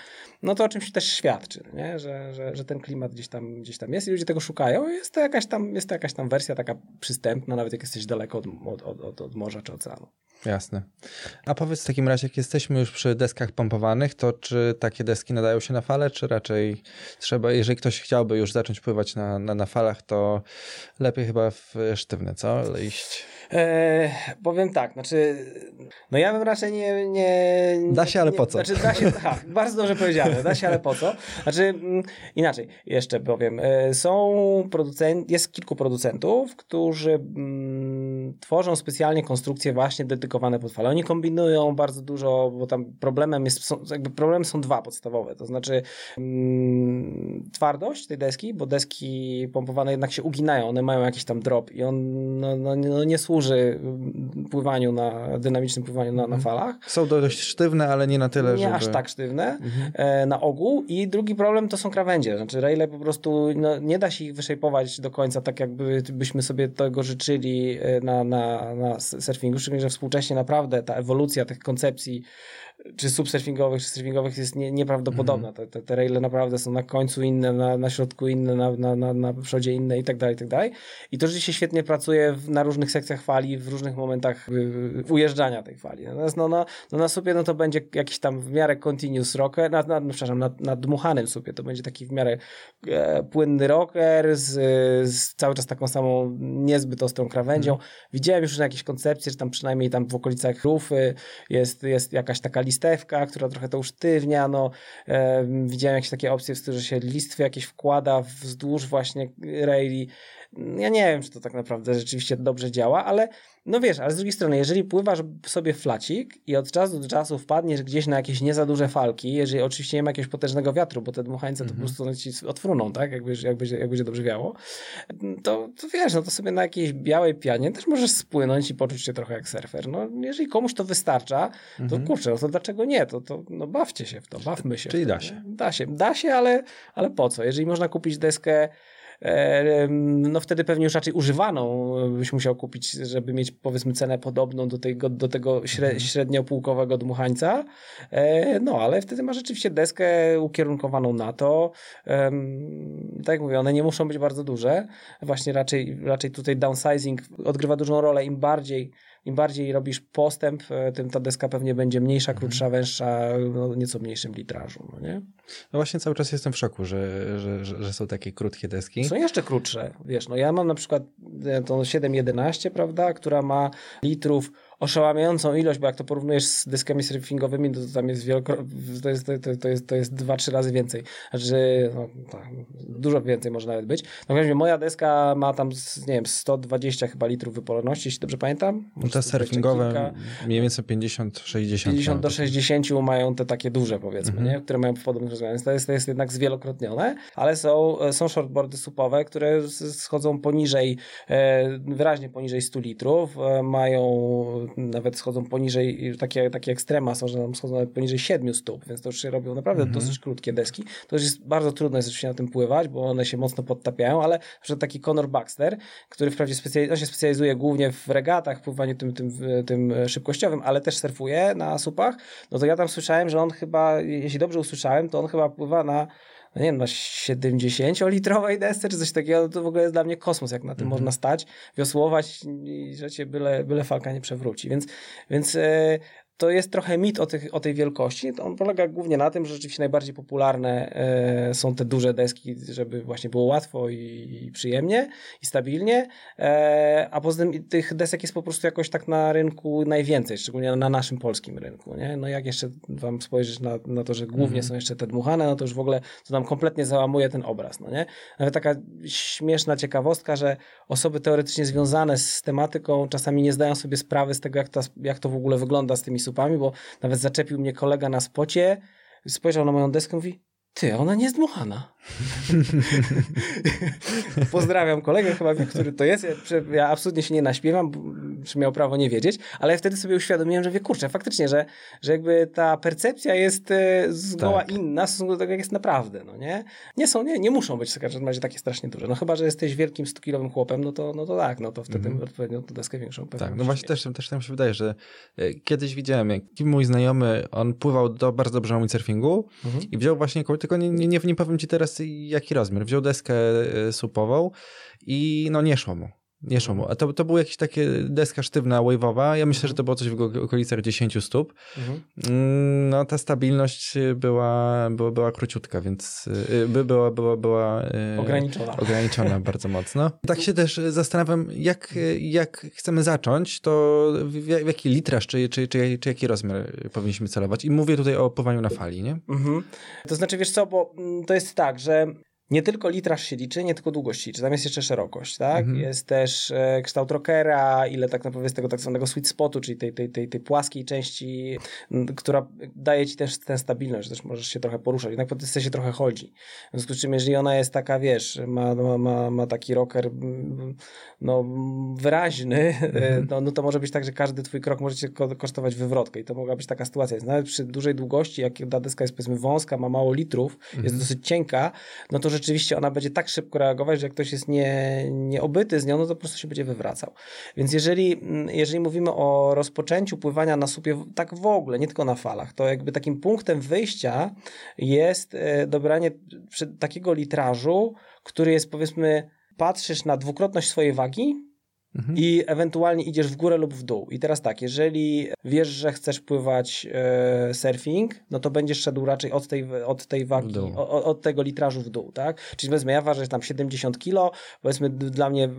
No to o czymś też świadczy, nie? Że, że, że ten klimat gdzieś tam, gdzieś tam jest i ludzie tego szukają. Jest to jakaś tam, jest to jakaś tam wersja taka przystępna, nawet jak jesteś daleko od, od, od, od morza czy oceanu. Jasne. A powiedz w takim razie, jak jesteśmy już przy deskach pompowanych, to czy takie deski nadają się na fale, czy raczej trzeba, jeżeli ktoś chciałby już zacząć pływać na, na, na falach, to lepiej chyba w sztywne, co? Iść. Eee, powiem tak, znaczy, no ja bym raczej nie... nie da się, ale nie, po co? Znaczy, da się, tak, bardzo dobrze powiedziane, da się, ale po co? Znaczy, mm, inaczej, jeszcze powiem, e, są producent, jest kilku producentów, którzy mm, tworzą specjalnie konstrukcje właśnie dedykowane pod fale. Oni kombinują bardzo dużo, bo tam problemem jest, są, jakby problemem są dwa podstawowe, to znaczy mm, twardość tej deski, bo deski pompowane jednak się uginają, one mają jakiś tam drop i on no, no, no nie służy służy pływaniu na, dynamicznym pływaniu na, na mhm. falach. Są dość sztywne, ale nie na tyle, nie żeby... Nie aż tak sztywne mhm. e, na ogół. I drugi problem to są krawędzie. Znaczy raile po prostu no, nie da się ich wyszejpować do końca tak, jakby byśmy sobie tego życzyli e, na, na, na surfingu. Szczególnie, że współcześnie naprawdę ta ewolucja tych koncepcji czy subsurfingowych, czy surfingowych jest nie, nieprawdopodobna. Mm. Te, te, te raile naprawdę są na końcu inne, na, na środku inne, na, na, na, na przodzie inne i tak dalej, i tak dalej. I to rzeczywiście świetnie pracuje w, na różnych sekcjach fali, w różnych momentach ujeżdżania tej fali. Natomiast no, no, no na supie no to będzie jakiś tam w miarę continuous rocker, na, na, no, przepraszam, na, na dmuchanym supie to będzie taki w miarę e, płynny rocker z, z cały czas taką samą niezbyt ostrą krawędzią. Mm. Widziałem już jakieś koncepcje, że tam przynajmniej tam w okolicach rufy jest, jest jakaś taka listewka, która trochę to usztywnia, no e, widziałem jakieś takie opcje, w których się listwy jakieś wkłada wzdłuż właśnie raili. Ja nie wiem, czy to tak naprawdę rzeczywiście dobrze działa, ale no wiesz, ale z drugiej strony, jeżeli pływasz sobie flacik i od czasu do czasu wpadniesz gdzieś na jakieś nie za duże falki, jeżeli oczywiście nie ma jakiegoś potężnego wiatru, bo te dmuchańce to mm -hmm. po prostu ci odfruną, tak, jak będzie, jak, będzie, jak będzie dobrze wiało, to, to wiesz, no to sobie na jakiejś białej pianie też możesz spłynąć i poczuć się trochę jak surfer. No jeżeli komuś to wystarcza, to mm -hmm. kurczę, no to dlaczego nie? To, to no bawcie się w to, bawmy się. Czyli da się. Da się, da się, ale, ale po co? Jeżeli można kupić deskę no wtedy pewnie już raczej używaną byś musiał kupić, żeby mieć powiedzmy cenę podobną do tego, do tego mhm. średniopółkowego dmuchańca. E, no ale wtedy masz rzeczywiście deskę ukierunkowaną na to. Tak jak mówię, one nie muszą być bardzo duże. Właśnie raczej, raczej tutaj downsizing odgrywa dużą rolę. Im bardziej im bardziej robisz postęp, e, tym ta deska pewnie będzie mniejsza, mhm. krótsza, węższa, no, nieco mniejszym litrażu, no nie? No właśnie cały czas jestem w szoku, że, że, że, że są takie krótkie deski. Są jeszcze krótsze, wiesz, no ja mam na przykład tą 711, prawda, która ma litrów oszałamiającą ilość, bo jak to porównujesz z dyskami surfingowymi, to tam jest wielokrotnie, to jest, to, to, jest, to jest dwa, trzy razy więcej. Znaczy, no, tak, dużo więcej może nawet być. No, w moja deska ma tam, nie wiem, 120 chyba litrów wypoloności, jeśli dobrze pamiętam. No te surfingowe mniej więcej 50-60. 50 do 60 mają te takie duże, powiedzmy, mhm. nie? które mają podobne rozwiązania. To jest, to jest jednak zwielokrotnione, ale są, są shortboardy supowe, które schodzą poniżej, e, wyraźnie poniżej 100 litrów, e, mają nawet schodzą poniżej, takie, takie ekstrema są, że tam schodzą nawet poniżej 7 stóp, więc to już się robią naprawdę mhm. dosyć krótkie deski. To już jest bardzo trudno jest oczywiście na tym pływać, bo one się mocno podtapiają, ale przykład taki Conor Baxter, który wprawdzie specjali- on się specjalizuje głównie w regatach, pływaniu tym, tym, tym szybkościowym, ale też surfuje na supach, no to ja tam słyszałem, że on chyba, jeśli dobrze usłyszałem, to on chyba pływa na no nie wiem, na 70-litrowej desce czy coś takiego, to w ogóle jest dla mnie kosmos, jak na tym mm -hmm. można stać, wiosłować i że cię byle, byle falka nie przewróci. Więc, więc e, to jest trochę mit o, tych, o tej wielkości. To on polega głównie na tym, że rzeczywiście najbardziej popularne e, są te duże deski, żeby właśnie było łatwo i, i przyjemnie i stabilnie, e, a poza tym tych desek jest po prostu jakoś tak na rynku najwięcej, szczególnie na naszym polskim rynku. Nie? No jak jeszcze wam spojrzeć na, na to, że głównie mm. są jeszcze te dmuchane, no to już w ogóle to nam kompletnie załamuje ten obraz. No nie? Nawet taka śmieszna ciekawostka, że osoby teoretycznie związane z tematyką czasami nie zdają sobie sprawy z tego, jak, ta, jak to w ogóle wygląda z tymi bo nawet zaczepił mnie kolega na spocie, spojrzał na moją deskę i mówi, ty, ona nie jest dmuchana. Pozdrawiam kolegę, chyba wie, który to jest. Ja, ja, absolutnie się nie naśpiewam, czy miał prawo nie wiedzieć, ale wtedy sobie uświadomiłem, że wie, kurczę, faktycznie, że, że jakby ta percepcja jest e, zgoła tak. inna w stosunku do tego, jak jest naprawdę, no nie? Nie są, nie, nie muszą być w każdym razie takie strasznie duże. No chyba, że jesteś wielkim 100-kilowym chłopem, no to, no to tak, no to wtedy mm. odpowiednio tę deskę większą Tak, no właśnie też, też tam się wydaje, że e, kiedyś widziałem, jak mój znajomy, on pływał do bardzo dobrze na windsurfingu -hmm. i wziął właśnie, tylko nie, nie, nie, powiem ci teraz jaki rozmiar. Wziął deskę e, supową i no nie szło mu. Nie szło mu. A to, to była jakaś takie deska sztywna, wave'owa. Ja myślę, że to było coś w okolicach 10 stóp. Mhm. Mm, no ta stabilność była, była, była króciutka, więc y, by, była, była, była y, ograniczona, ograniczona bardzo mocno. Tak się też zastanawiam, jak, jak chcemy zacząć, to w, w jaki litraż, czy, czy, czy, czy jaki rozmiar powinniśmy celować? I mówię tutaj o pływaniu na fali, nie? Mhm. To znaczy, wiesz co, bo mm, to jest tak, że nie tylko litraż się liczy, nie tylko długość się liczy, tam jest jeszcze szerokość, tak? Mhm. Jest też e, kształt rockera, ile tak naprawdę jest tego tak zwanego sweet spotu, czyli tej, tej, tej, tej płaskiej części, m, która daje ci też tę stabilność, że też możesz się trochę poruszać. Jednak po tej się trochę chodzi. W związku z czym, jeżeli ona jest taka, wiesz, ma, ma, ma, ma taki rocker no, wyraźny, mhm. no, no to może być tak, że każdy twój krok może cię kosztować wywrotkę i to mogła być taka sytuacja. Nawet przy dużej długości, jak ta deska jest powiedzmy wąska, ma mało litrów, mhm. jest dosyć cienka, no to że rzeczywiście ona będzie tak szybko reagować, że jak ktoś jest nie, nieobyty z nią, no to po prostu się będzie wywracał. Więc jeżeli, mm, jeżeli mówimy o rozpoczęciu pływania na słupie, tak w ogóle, nie tylko na falach, to jakby takim punktem wyjścia jest e, dobranie takiego litrażu, który jest powiedzmy, patrzysz na dwukrotność swojej wagi, Mhm. I ewentualnie idziesz w górę lub w dół. I teraz tak, jeżeli wiesz, że chcesz pływać e, surfing, no to będziesz szedł raczej od tej, od tej wagi, od, od tego litrażu w dół, tak? Czyli powiedzmy, ja ważę tam 70 kilo, powiedzmy dla mnie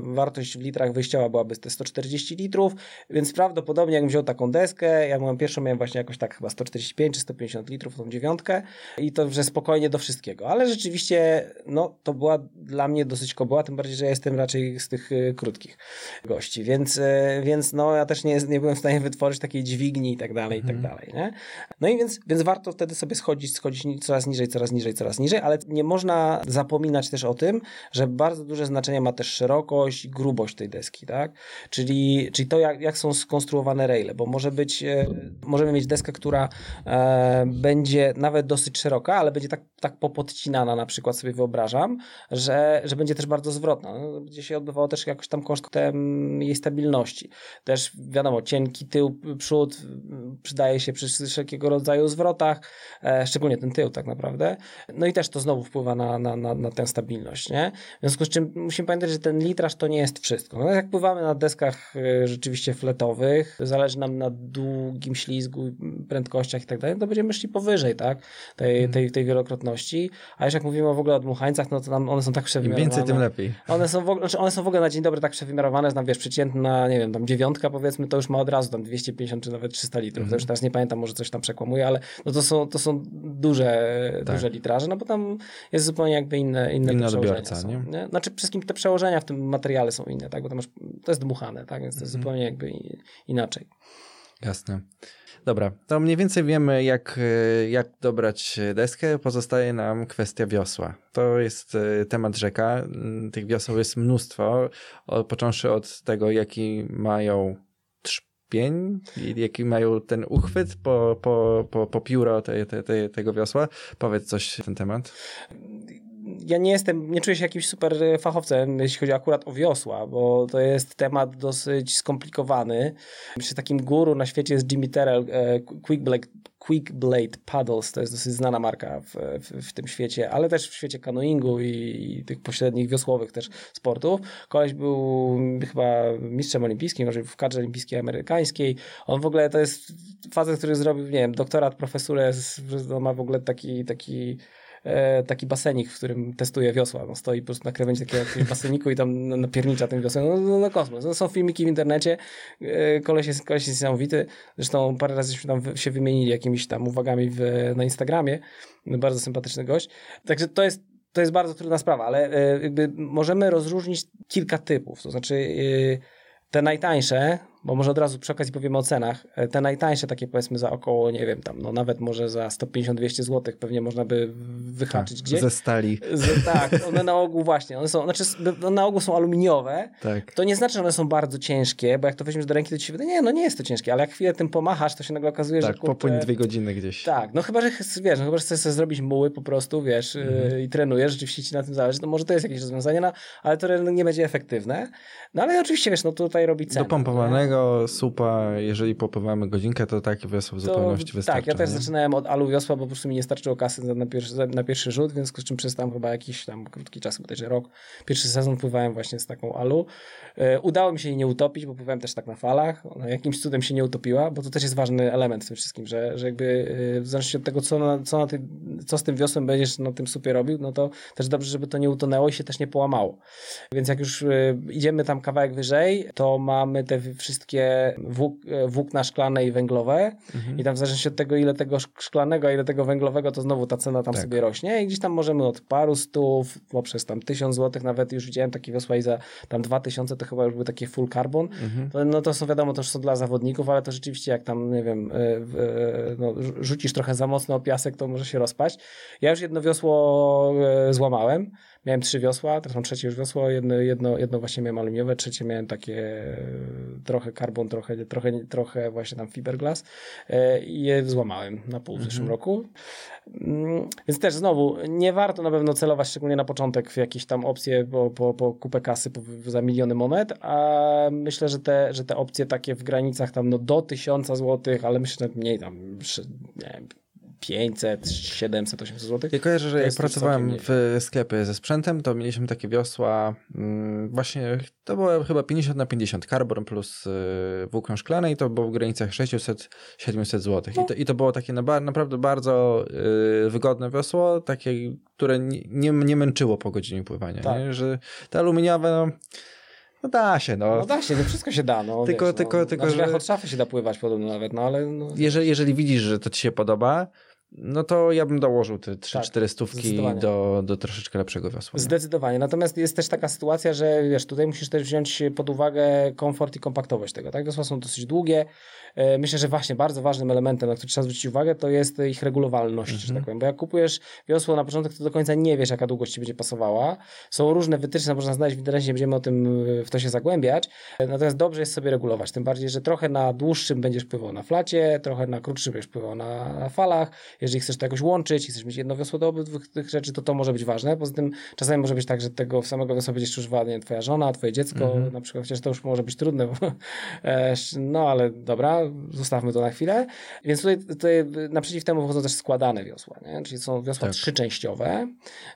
wartość w litrach wyjściowa byłaby te 140 litrów, więc prawdopodobnie jakbym wziął taką deskę, ja moją pierwszą miałem właśnie jakoś tak chyba 145 czy 150 litrów, tą dziewiątkę i to, że spokojnie do wszystkiego. Ale rzeczywiście, no to była dla mnie dosyć kobyła, tym bardziej, że ja jestem raczej z tych y, krótkich gości, więc, e, więc no ja też nie, nie byłem w stanie wytworzyć takiej dźwigni i tak dalej, i tak mhm. dalej, nie? No i więc, więc warto wtedy sobie schodzić, schodzić coraz niżej, coraz niżej, coraz niżej, ale nie można zapominać też o tym, że bardzo duże znaczenie ma też szerokość i grubość tej deski, tak? Czyli, czyli to, jak, jak są skonstruowane raile, bo może być, e, możemy mieć deskę, która e, będzie nawet dosyć szeroka, ale będzie tak, tak popodcinana na przykład sobie wyobrażam, że, że będzie też bardzo zwrotna. No, będzie się odbywało też jakoś tam kosztem jej stabilności. Też wiadomo, cienki tył, przód przydaje się przy wszelkiego rodzaju zwrotach, e, szczególnie ten tył tak naprawdę. No i też to znowu wpływa na, na, na, na tę stabilność, nie? W związku z czym musimy pamiętać, że ten litraż to nie jest wszystko. No, jak pływamy na deskach e, rzeczywiście fletowych, zależy nam na długim ślizgu, prędkościach i tak dalej, to będziemy szli powyżej, tak? Tej, hmm. tej, tej wielokrotności. A już jak mówimy w ogóle o dmuchańcach, no to nam one są tak przewymiarowane. Im więcej, tym lepiej. One są w ogóle, znaczy one są w ogóle na dzień dobry tak przewymiarowane, wymiarowane, znam, wiesz, przeciętna, nie wiem, tam dziewiątka powiedzmy, to już ma od razu tam 250 czy nawet 300 litrów. Mm. To już teraz nie pamiętam, może coś tam przekłamuję, ale no to są, to są duże, tak. duże litraże, no bo tam jest zupełnie jakby inne, inne Inna odbiorca, są, nie? nie? Znaczy wszystkim te przełożenia w tym materiale są inne, tak? Bo to, masz, to jest dmuchane, tak? Więc to jest mm. zupełnie jakby inaczej. Jasne. Dobra, to mniej więcej wiemy, jak, e, jak dobrać deskę. Pozostaje nam kwestia wiosła. To jest e, temat rzeka. Mm, tych wioseł jest mnóstwo, począwszy od tego, jaki mają trzpień, jaki mają ten uchwyt po, po, po, po pióro te, te, te, tego wiosła. Powiedz coś na ten temat ja nie jestem, nie czuję się jakimś super fachowcem, jeśli chodzi akurat o wiosła, bo to jest temat dosyć skomplikowany. Myślę, takim guru na świecie jest Jimmy Terrell, e, Quick Blade, Quick Blade Paddles, to jest dosyć znana marka w, w, w tym świecie, ale też w świecie kanoingu i, i, tych pośrednich wiosłowych też sportów. Koleś był chyba mistrzem olimpijskim, może w kadrze olimpijskiej amerykańskiej. On w ogóle to jest facet, który zrobił, nie wiem, doktorat, profesurę, ma w ogóle taki, taki e, taki basenik, w którym testuje wiosła. No, stoi po prostu na krawędzi takiego baseniku i tam napiernicza tym wiosłem. No, no, no kosmos. No, są filmiki w internecie. E, koleś, jest, koleś jest niesamowity. Zresztą parę razy tam się wymienili jakimiś tam uwagami w, na Instagramie. Bardzo sympatyczny gość. Także to jest to jest bardzo trudna sprawa, ale e, jakby możemy rozróżnić kilka typów. To znaczy, e, te najtańsze, bo może od razu przy okazji powiemy o cenach. E, te najtańsze takie powiedzmy za około, nie wiem, tam no nawet może za 150-200 zł pewnie można by wyhaczyć tak, gdzieś. Ze stali. Z, tak, one na ogół właśnie, one są, znaczy no, na ogół są aluminiowe. Tak. To nie znaczy, że one są bardzo ciężkie, bo jak to weźmiesz do ręki, to ci się wydaje, nie, no nie jest to ciężkie, ale jak chwilę tym pomachasz, to się nagle okazuje, tak, że... Tak, popłyń dwie godziny gdzieś. Tak, no chyba, że wiesz, no chyba, że chcesz sobie zrobić muły po prostu, wiesz, mhm. i trenujesz, rzeczywiście ci na tym zależy, to może to jest jakieś rozwiązanie, no, ale to nie będzie efektywne. No ale oczywiście, wiesz, no tutaj robi cenę. Do jednego słupa, jeżeli popływamy godzinkę, to takie wiosło w zupełności wystarczy. Tak, ja też nie? zaczynałem od alu wiosła, bo po prostu mi nie starczyło kasy na pierwszy, na pierwszy rzut, więc z czym przez tam chyba jakiś tam krótki czas, bodajże rok, pierwszy sezon pływałem właśnie z taką alu. E, udało mi się jej nie utopić, bo pływałem też tak na falach. Ona jakimś cudem się nie utopiła, bo to też jest ważny element w tym wszystkim, że, że jakby e, w zależności od tego, co, na, co, na ty, co z tym wiosłem będziesz na tym supie robił, no to też dobrze, żeby to nie utonęło i się też nie połamało. Więc jak już e, idziemy tam kawałek wyżej, to mamy te wszystkie włók, e, włókna szklane i węglowe i tam w zależności od tego, ile tego szk- szklanego, a ile tego węglowego, to znowu ta cena tam Tak. sobie rośnie i gdzieś tam możemy od paru stów, poprzez tam tysiąc złotych, nawet już widziałem takie wiosła i za tam dwa tysiące, to chyba już były takie full carbon. To, no to są wiadomo, to już są dla zawodników, ale to rzeczywiście jak tam, nie wiem, e, e, no, rzu- rzucisz trochę za mocno o piasek, to może się rozpaść. Ja już jedno wiosło e, złamałem. Miałem trzy wiosła, to są trzecie już wiosło, jedno, jedno, jedno właśnie miałem aluminiowe, trzecie miałem takie e, trochę carbon, trochę, trochę, trochę właśnie tam fiberglass e, i je złamałem na pół w zeszłym roku. Mm, Więc też znowu, nie warto na pewno celować, szczególnie na początek, w jakieś tam opcje po, po, po kupę kasy po, za miliony monet, a myślę, że te, że te opcje takie w granicach tam no do tysiąca złotych, ale myślę, że mniej tam, nie wiem, 500, 700, 800 złotych. Ja kojarzę, że To jak pracowałem w sklepie ze sprzętem, to mieliśmy takie wiosła, mm, właśnie to było chyba 50 na 50, karbon plus y, włókno szklane i to było w granicach 600-700 zł. I, to, I to było takie naprawdę bardzo y, wygodne wiosło, takie, które nie, nie, męczyło po godzinie pływania, Tak. że te aluminiowe, no, no da się, no. No da się, no wszystko się da. No, Tylko- wiesz, tylko- no, tylko, na że- od szafy się da pływać podobno nawet, no ale no, Jeżeli, jeżeli widzisz, że to ci się podoba, no to ja bym dołożył te 3-4 Tak, stówki do, do troszeczkę lepszego wiosła. nie? Zdecydowanie. Natomiast jest też taka sytuacja, że wiesz, tutaj musisz też wziąć pod uwagę komfort i kompaktowość tego. Tak? Wiosła są dosyć długie. E, Myślę, że właśnie bardzo ważnym elementem, na który trzeba zwrócić uwagę, to jest ich regulowalność, że tak powiem. Bo jak kupujesz wiosło na początek, to do końca nie wiesz, jaka długość ci będzie pasowała. Są różne wytyczne, można znaleźć w internecie, nie będziemy o tym e, w to się zagłębiać. E, Natomiast dobrze jest sobie regulować. Tym bardziej, że trochę na dłuższym będziesz pływał na flacie, trochę na krótszym będziesz pływał na falach. Jeżeli chcesz to jakoś łączyć chcesz mieć jedno wiosło do obydwu tych rzeczy, to to może być ważne. Poza tym czasami może być tak, że tego samego wiosła będziesz używała nie, twoja żona, twoje dziecko na przykład, chociaż to już może być trudne. Bo, e, no ale dobra, zostawmy to na chwilę. Więc tutaj, tutaj naprzeciw temu wchodzą też składane wiosła, nie? czyli są wiosła Tak. trzyczęściowe.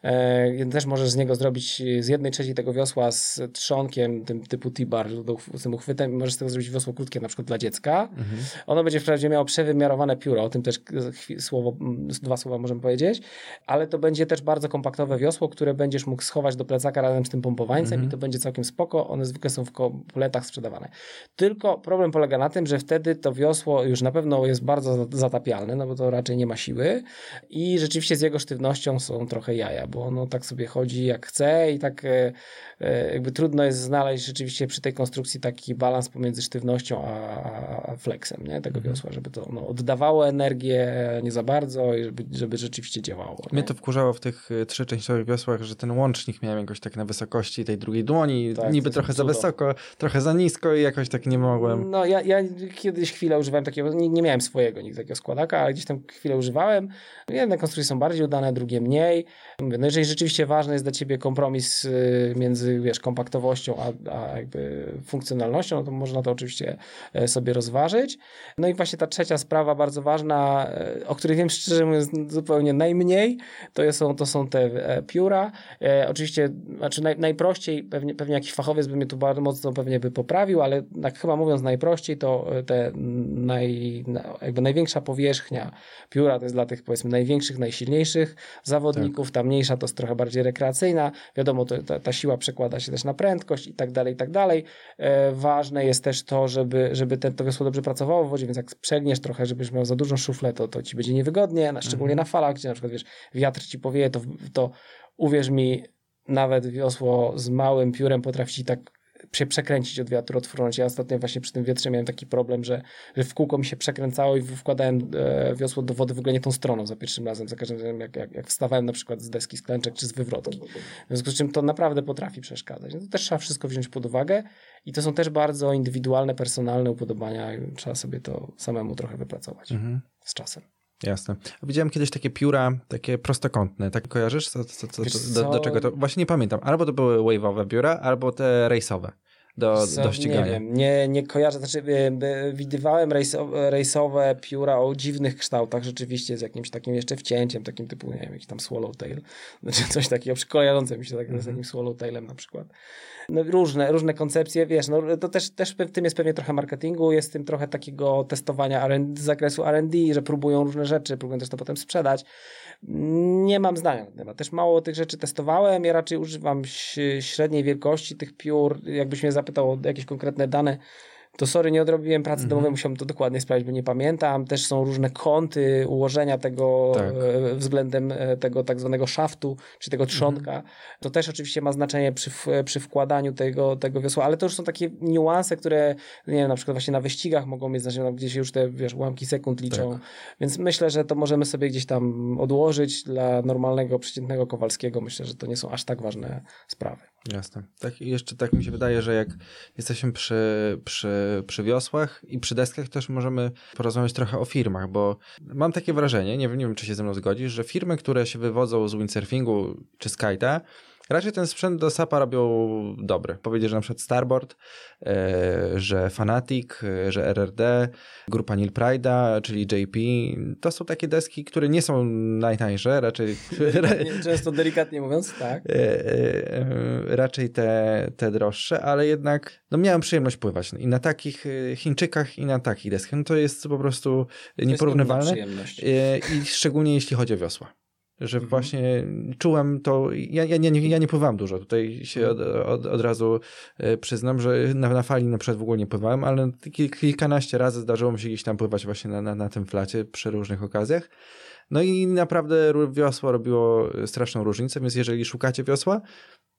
E, też możesz z niego zrobić z jednej trzeciej tego wiosła z trzonkiem tym typu T-bar, z tym uchwytem możesz z tego zrobić wiosło krótkie na przykład dla dziecka. Ono będzie wprawdzie miało przewymiarowane pióro, o tym też chwi- słowo, m, dwa słowa możemy powiedzieć, ale to będzie też bardzo kompaktowe wiosło, które będziesz mógł schować do plecaka razem z tym pompowańcem i to będzie całkiem spoko. One zwykle są w kompletach sprzedawane. Tylko problem polega na tym, że wtedy to wiosło już na pewno jest bardzo zatapialne, no bo to raczej nie ma siły i rzeczywiście z jego sztywnością są trochę jaja, bo ono tak sobie chodzi jak chce i tak e, e, jakby trudno jest znaleźć rzeczywiście przy tej konstrukcji taki balans pomiędzy sztywnością a, a- flexem nie? tego wiosła, żeby to no, oddawało energię nie za bardzo i żeby, żeby rzeczywiście działało. Mnie nie? to wkurzało w tych y, trzyczęściowych wiosłach, że ten łącznik miałem jakoś tak na wysokości tej drugiej dłoni, Tak, niby trochę za wysoko, trochę za nisko i jakoś tak nie mogłem. No ja, ja kiedyś chwilę używałem takiego, nie, nie miałem swojego nigdy takiego składaka, ale gdzieś tam chwilę używałem. Jedne konstrukcje są bardziej udane, drugie mniej. Mówię, No jeżeli rzeczywiście ważny jest dla ciebie kompromis y, między wiesz, kompaktowością a, a jakby funkcjonalnością, no to można to oczywiście e, sobie rozważyć. No i właśnie ta trzecia sprawa bardzo ważna, e, o której wiem szczerze mówiąc zupełnie najmniej, to są, to są te e, pióra. E, oczywiście, znaczy naj, najprościej, pewnie, pewnie jakiś fachowiec by mnie tu bardzo mocno pewnie by poprawił, ale tak chyba mówiąc najprościej, to e, te naj, na, jakby największa powierzchnia pióra to jest dla tych powiedzmy największych, najsilniejszych zawodników, ta mniejsza to jest trochę bardziej rekreacyjna. Wiadomo, to, ta, ta siła przekłada się też na prędkość i tak dalej, i tak dalej. E, ważne jest też to, żeby, żeby ten, to wiosło dobrze pracowało w wodzie, więc jak przegniesz trochę, żebyś miał za dużą szuflę, to, to ci będzie na, szczególnie na falach, gdzie na przykład wiesz, wiatr ci powieje, to, to uwierz mi, nawet wiosło z małym piórem potrafi ci tak się przekręcić od wiatru, odfrunąć. Ja ostatnio właśnie przy tym wietrze miałem taki problem, że, że w kółko mi się przekręcało i wkładałem e, wiosło do wody w ogóle nie tą stroną za pierwszym razem, za każdym razem jak, jak, jak wstawałem na przykład z deski sklęczek czy z wywrotki. W związku z czym to naprawdę potrafi przeszkadzać. No to też trzeba wszystko wziąć pod uwagę i to są też bardzo indywidualne, personalne upodobania trzeba sobie to samemu trochę wypracować Mhm. z czasem. Jasne. Widziałem kiedyś takie pióra, takie prostokątne. Tak kojarzysz? Co, co, co, do, do czego to? Właśnie nie pamiętam. Albo to były wave'owe pióra, albo te rejsowe. Do, do ścigania. Nie wiem, nie, nie kojarzę, znaczy y, widywałem rejso, rejsowe pióra o dziwnych kształtach rzeczywiście z jakimś takim jeszcze wcięciem, takim typu, nie wiem, jakiś tam swallowtail, znaczy coś takiego kojarzące mi się tak, z Mhm. takim swallowtailem na przykład. No, różne, różne koncepcje, wiesz, no, to też, też w tym jest pewnie trochę marketingu, jest w tym trochę takiego testowania z zakresu R&D, że próbują różne rzeczy, próbują też to potem sprzedać. Nie mam zdania na temat. Też mało tych rzeczy testowałem. Ja raczej używam średniej wielkości tych piór. Jakbyś mnie zapytał o jakieś konkretne dane, to sorry, nie odrobiłem pracy Mhm. domowej, musiałem to dokładnie sprawdzić, bo nie pamiętam. Też są różne kąty ułożenia tego Tak. e, względem e, tego tak zwanego szaftu, czy tego trzonka. To też oczywiście ma znaczenie przy, w- przy wkładaniu tego, tego wiosła, ale to już są takie niuanse, które nie wiem, na przykład właśnie na wyścigach mogą mieć znaczenie, tam gdzie się już te wiesz, ułamki sekund liczą. Tak. Więc myślę, że to możemy sobie gdzieś tam odłożyć dla normalnego, przeciętnego Kowalskiego. Myślę, że to nie są aż tak ważne sprawy. Jasne. Tak, jeszcze tak mi się wydaje, że jak jesteśmy przy, przy, przy wiosłach i przy deskach, też możemy porozmawiać trochę o firmach, bo mam takie wrażenie, nie wiem, nie wiem czy się ze mną zgodzisz, że firmy, które się wywodzą z windsurfingu czy z kite'a, raczej ten sprzęt do SAP-a robią dobry. Powiedzieć, że na przykład Starboard, e, że Fanatic, e, że RRD, grupa Neil Pride'a, czyli JP, to są takie deski, które nie są najtańsze, raczej Często delikatnie mówiąc, tak. e, raczej te, te droższe, ale jednak no miałem przyjemność pływać i na takich Chińczykach i na takich deskach. No to jest po prostu To jest nieporównywalne. E, i szczególnie jeśli chodzi o wiosła. Że Mhm. właśnie czułem to, ja, ja, nie, ja nie pływałem dużo, tutaj się od, od, od razu e, przyznam, że na, na fali na przykład w ogóle nie pływałem, ale kil- kilkanaście razy zdarzyło mi się gdzieś tam pływać właśnie na, na, na tym flacie przy różnych okazjach. No i naprawdę wiosło robiło straszną różnicę, więc jeżeli szukacie wiosła,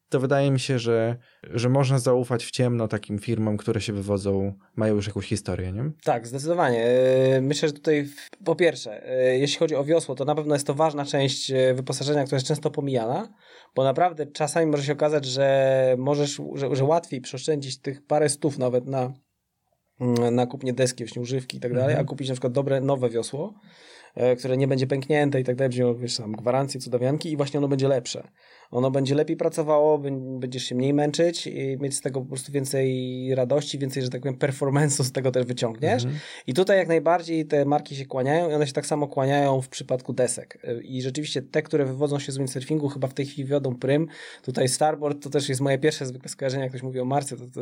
to wydaje mi się, że, że można zaufać w ciemno takim firmom, które się wywodzą, mają już jakąś historię, nie? Tak, zdecydowanie. E, Myślę, że tutaj po pierwsze, e, jeśli chodzi o wiosło, to na pewno jest to ważna część e, wyposażenia, która jest często pomijana, bo naprawdę czasami może się okazać, że możesz, że, że łatwiej przeoszczędzić tych parę stów nawet na, na kupnie deski, właśnie używki i tak dalej, a Mhm. kupić na przykład dobre, nowe wiosło, które nie będzie pęknięte i tak dalej, będzie miało, wiesz, tam gwarancję cudawianki i właśnie ono będzie lepsze. Ono będzie lepiej pracowało, bę- będziesz się mniej męczyć i mieć z tego po prostu więcej radości, więcej, że tak powiem, performance'u z tego też wyciągniesz. Mhm. I tutaj jak najbardziej te marki się kłaniają i one się tak samo kłaniają w przypadku desek. I rzeczywiście te, które wywodzą się z windsurfingu chyba w tej chwili wiodą prym. Tutaj Starboard to też jest moje pierwsze zwykle skojarzenie, jak ktoś mówi o marce, to, to,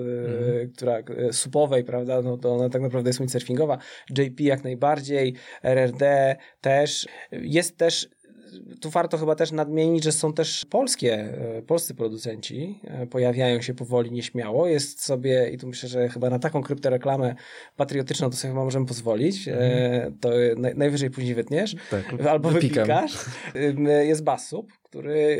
która e, supowej, prawda, no to ona tak naprawdę jest windsurfingowa. JP jak najbardziej, RRD też. Jest też tu warto chyba też nadmienić, że są też polskie, e, polscy producenci, e, pojawiają się powoli nieśmiało. Jest sobie, i tu myślę, że chyba na taką kryptoreklamę patriotyczną to sobie chyba możemy pozwolić. E, To naj, najwyżej później wytniesz. Tak, Albo wypikam. wypikasz. Jest Bassub, który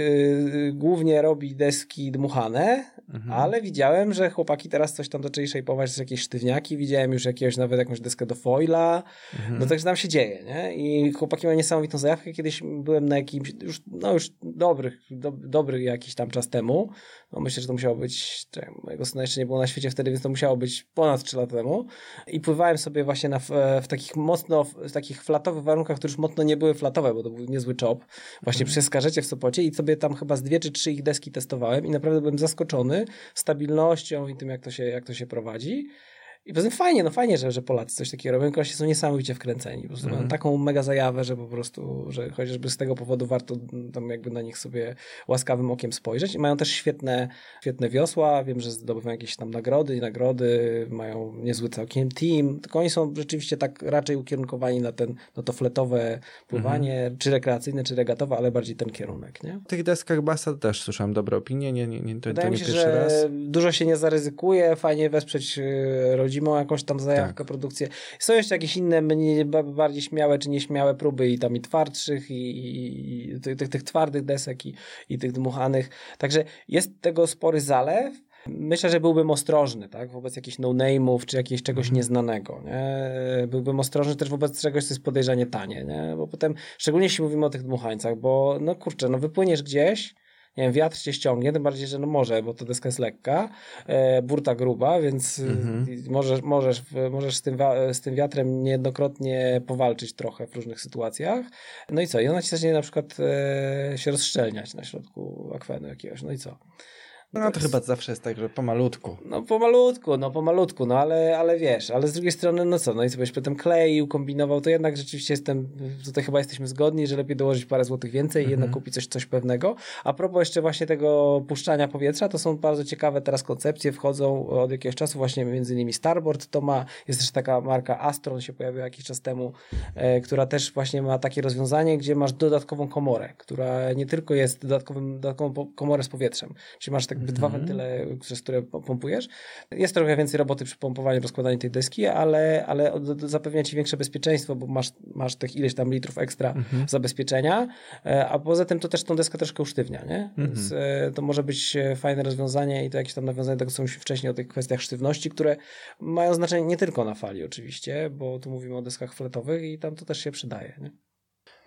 głównie robi deski dmuchane, Mhm. ale widziałem, że chłopaki teraz coś tam zaczęli szejpować, jakieś sztywniaki, widziałem już jakiegoś, nawet jakąś deskę do foila, Mhm. no także tam się dzieje, nie? I chłopaki mają niesamowitą zajawkę. Kiedyś byłem na jakimś, już, no już dobrych, do, dobry jakiś tam czas temu, no myślę, że to musiało być, czekaj, mojego syna jeszcze nie było na świecie wtedy, więc to musiało być ponad 3 lata temu i pływałem sobie właśnie na, w, w takich mocno, w takich flatowych warunkach, które już mocno nie były flatowe, bo to był niezły chop, właśnie przy Skarzecie w Sopocie i sobie tam chyba z dwie czy trzy ich deski testowałem i naprawdę byłem zaskoczony stabilnością i tym, jak to się, jak to się prowadzi. I poza tym fajnie, no fajnie, że, że Polacy coś takiego robią, kości są niesamowicie wkręceni. Po prostu Mhm. mają taką mega zajawę, że po prostu, że chociażby z tego powodu warto tam jakby na nich sobie łaskawym okiem spojrzeć. I mają też świetne, świetne wiosła, wiem, że zdobywają jakieś tam nagrody i nagrody, mają niezły całkiem team, tylko oni są rzeczywiście tak raczej ukierunkowani na ten, no to fletowe pływanie, czy rekreacyjne, czy regatowe, ale bardziej ten kierunek, nie? W tych deskach Basa też słyszałem dobre opinie, nie, nie, nie, to, to nie się, pierwszy że raz. dużo się nie zaryzykuje, fajnie wesprzeć e, rodzimą jakąś tam zajawkę, Tak. produkcję. Są jeszcze jakieś inne, mniej, ba- bardziej śmiałe czy nieśmiałe próby i tam i twardszych i, i, i tych, tych, tych twardych desek i, i tych dmuchanych. Także jest tego spory zalew. Myślę, że byłbym ostrożny, tak, wobec jakichś no-name'ów, czy jakiegoś czegoś Mhm. nieznanego, nie? Byłbym ostrożny też wobec czegoś, co jest podejrzanie tanie, nie? Bo potem, szczególnie jeśli mówimy o tych dmuchańcach, bo no kurczę, no wypłyniesz gdzieś, nie wiem, wiatr cię ściągnie, tym bardziej, że no może, bo to deska jest lekka, e, burta gruba, więc Mhm. y, możesz, możesz, możesz z, tym z tym wiatrem niejednokrotnie powalczyć trochę w różnych sytuacjach. No i co? I ona ci zacznie na przykład e, się rozszczelniać na środku akwenu jakiegoś, no i co? No to chyba zawsze jest tak, że pomalutku. No pomalutku, no pomalutku, no ale, ale wiesz, ale z drugiej strony, no co, no i sobie potem kleił, kombinował, to jednak rzeczywiście jestem, tutaj chyba jesteśmy zgodni, że lepiej dołożyć parę złotych więcej i jednak Mhm. kupić coś, coś pewnego. A propos jeszcze właśnie tego puszczania powietrza, to są bardzo ciekawe teraz koncepcje, wchodzą od jakiegoś czasu właśnie między innymi Starboard, to ma, jest też taka marka Astron się pojawiła jakiś czas temu, e, która też właśnie ma takie rozwiązanie, gdzie masz dodatkową komorę, która nie tylko jest dodatkowym, dodatkową komorę z powietrzem, czyli masz tak jakby dwa wentyle, przez które po- pompujesz. Jest trochę więcej roboty przy pompowaniu, rozkładaniu tej deski, ale, ale zapewnia ci większe bezpieczeństwo, bo masz, masz tych ileś tam litrów ekstra zabezpieczenia, e, a poza tym to też tą deskę troszkę usztywnia, nie? Więc e, to może być e, fajne rozwiązanie i to jakieś tam nawiązanie do tego, co mówiliśmy wcześniej o tych kwestiach sztywności, które mają znaczenie nie tylko na fali oczywiście, bo tu mówimy o deskach fletowych i tam to też się przydaje, nie?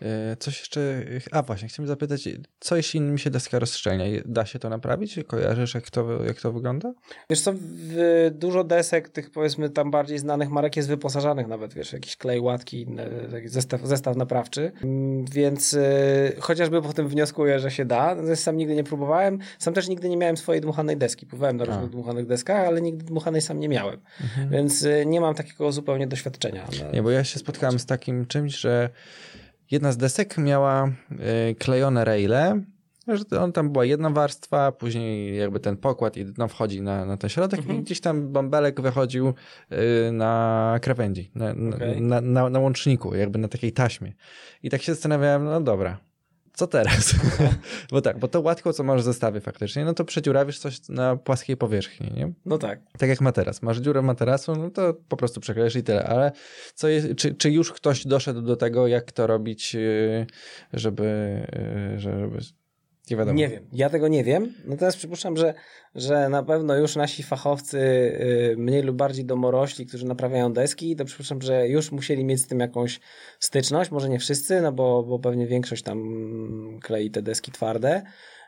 E, Coś jeszcze. A właśnie, chciałem zapytać, co jeśli mi się deska rozszczelnia? Da się to naprawić? Kojarzysz, jak to, jak to wygląda? Wiesz co, dużo desek tych powiedzmy tam bardziej znanych marek jest wyposażanych nawet, wiesz, jakiś klej, łatki, inne, taki zestaw, zestaw naprawczy, Mm, więc y, chociażby po tym wnioskuję, że się da. Natomiast sam nigdy nie próbowałem, sam też nigdy nie miałem swojej dmuchanej deski. Próbowałem na A. różnych dmuchanych deskach, ale nigdy dmuchanej sam nie miałem, więc y, nie mam takiego zupełnie doświadczenia. Nie, bo ja się spotkałem z takim czymś, że jedna z desek miała e, klejone raile, że on tam była jedna warstwa, później jakby ten pokład i no, wchodzi na, na ten środek i gdzieś tam bąbelek wychodził e, na krawędzi, na, Okej. na, na, na łączniku, jakby na takiej taśmie. I tak się zastanawiałem, no dobra, co teraz? bo tak, bo to łatwo, co masz w zestawie faktycznie, no to przedziurawisz coś na płaskiej powierzchni, nie? No tak. Tak jak materac. Masz dziurę materacu, no to po prostu przeklejesz i tyle. Ale co jest, czy, czy już ktoś doszedł do tego, jak to robić, yy, żeby, yy, żeby nie wiadomo. Nie wiem, ja tego nie wiem. Natomiast przypuszczam, że, że na pewno już nasi fachowcy y, mniej lub bardziej domorośli, którzy naprawiają deski, to przypuszczam, że już musieli mieć z tym jakąś styczność. Może nie wszyscy, no bo, bo pewnie większość tam klei te deski twarde.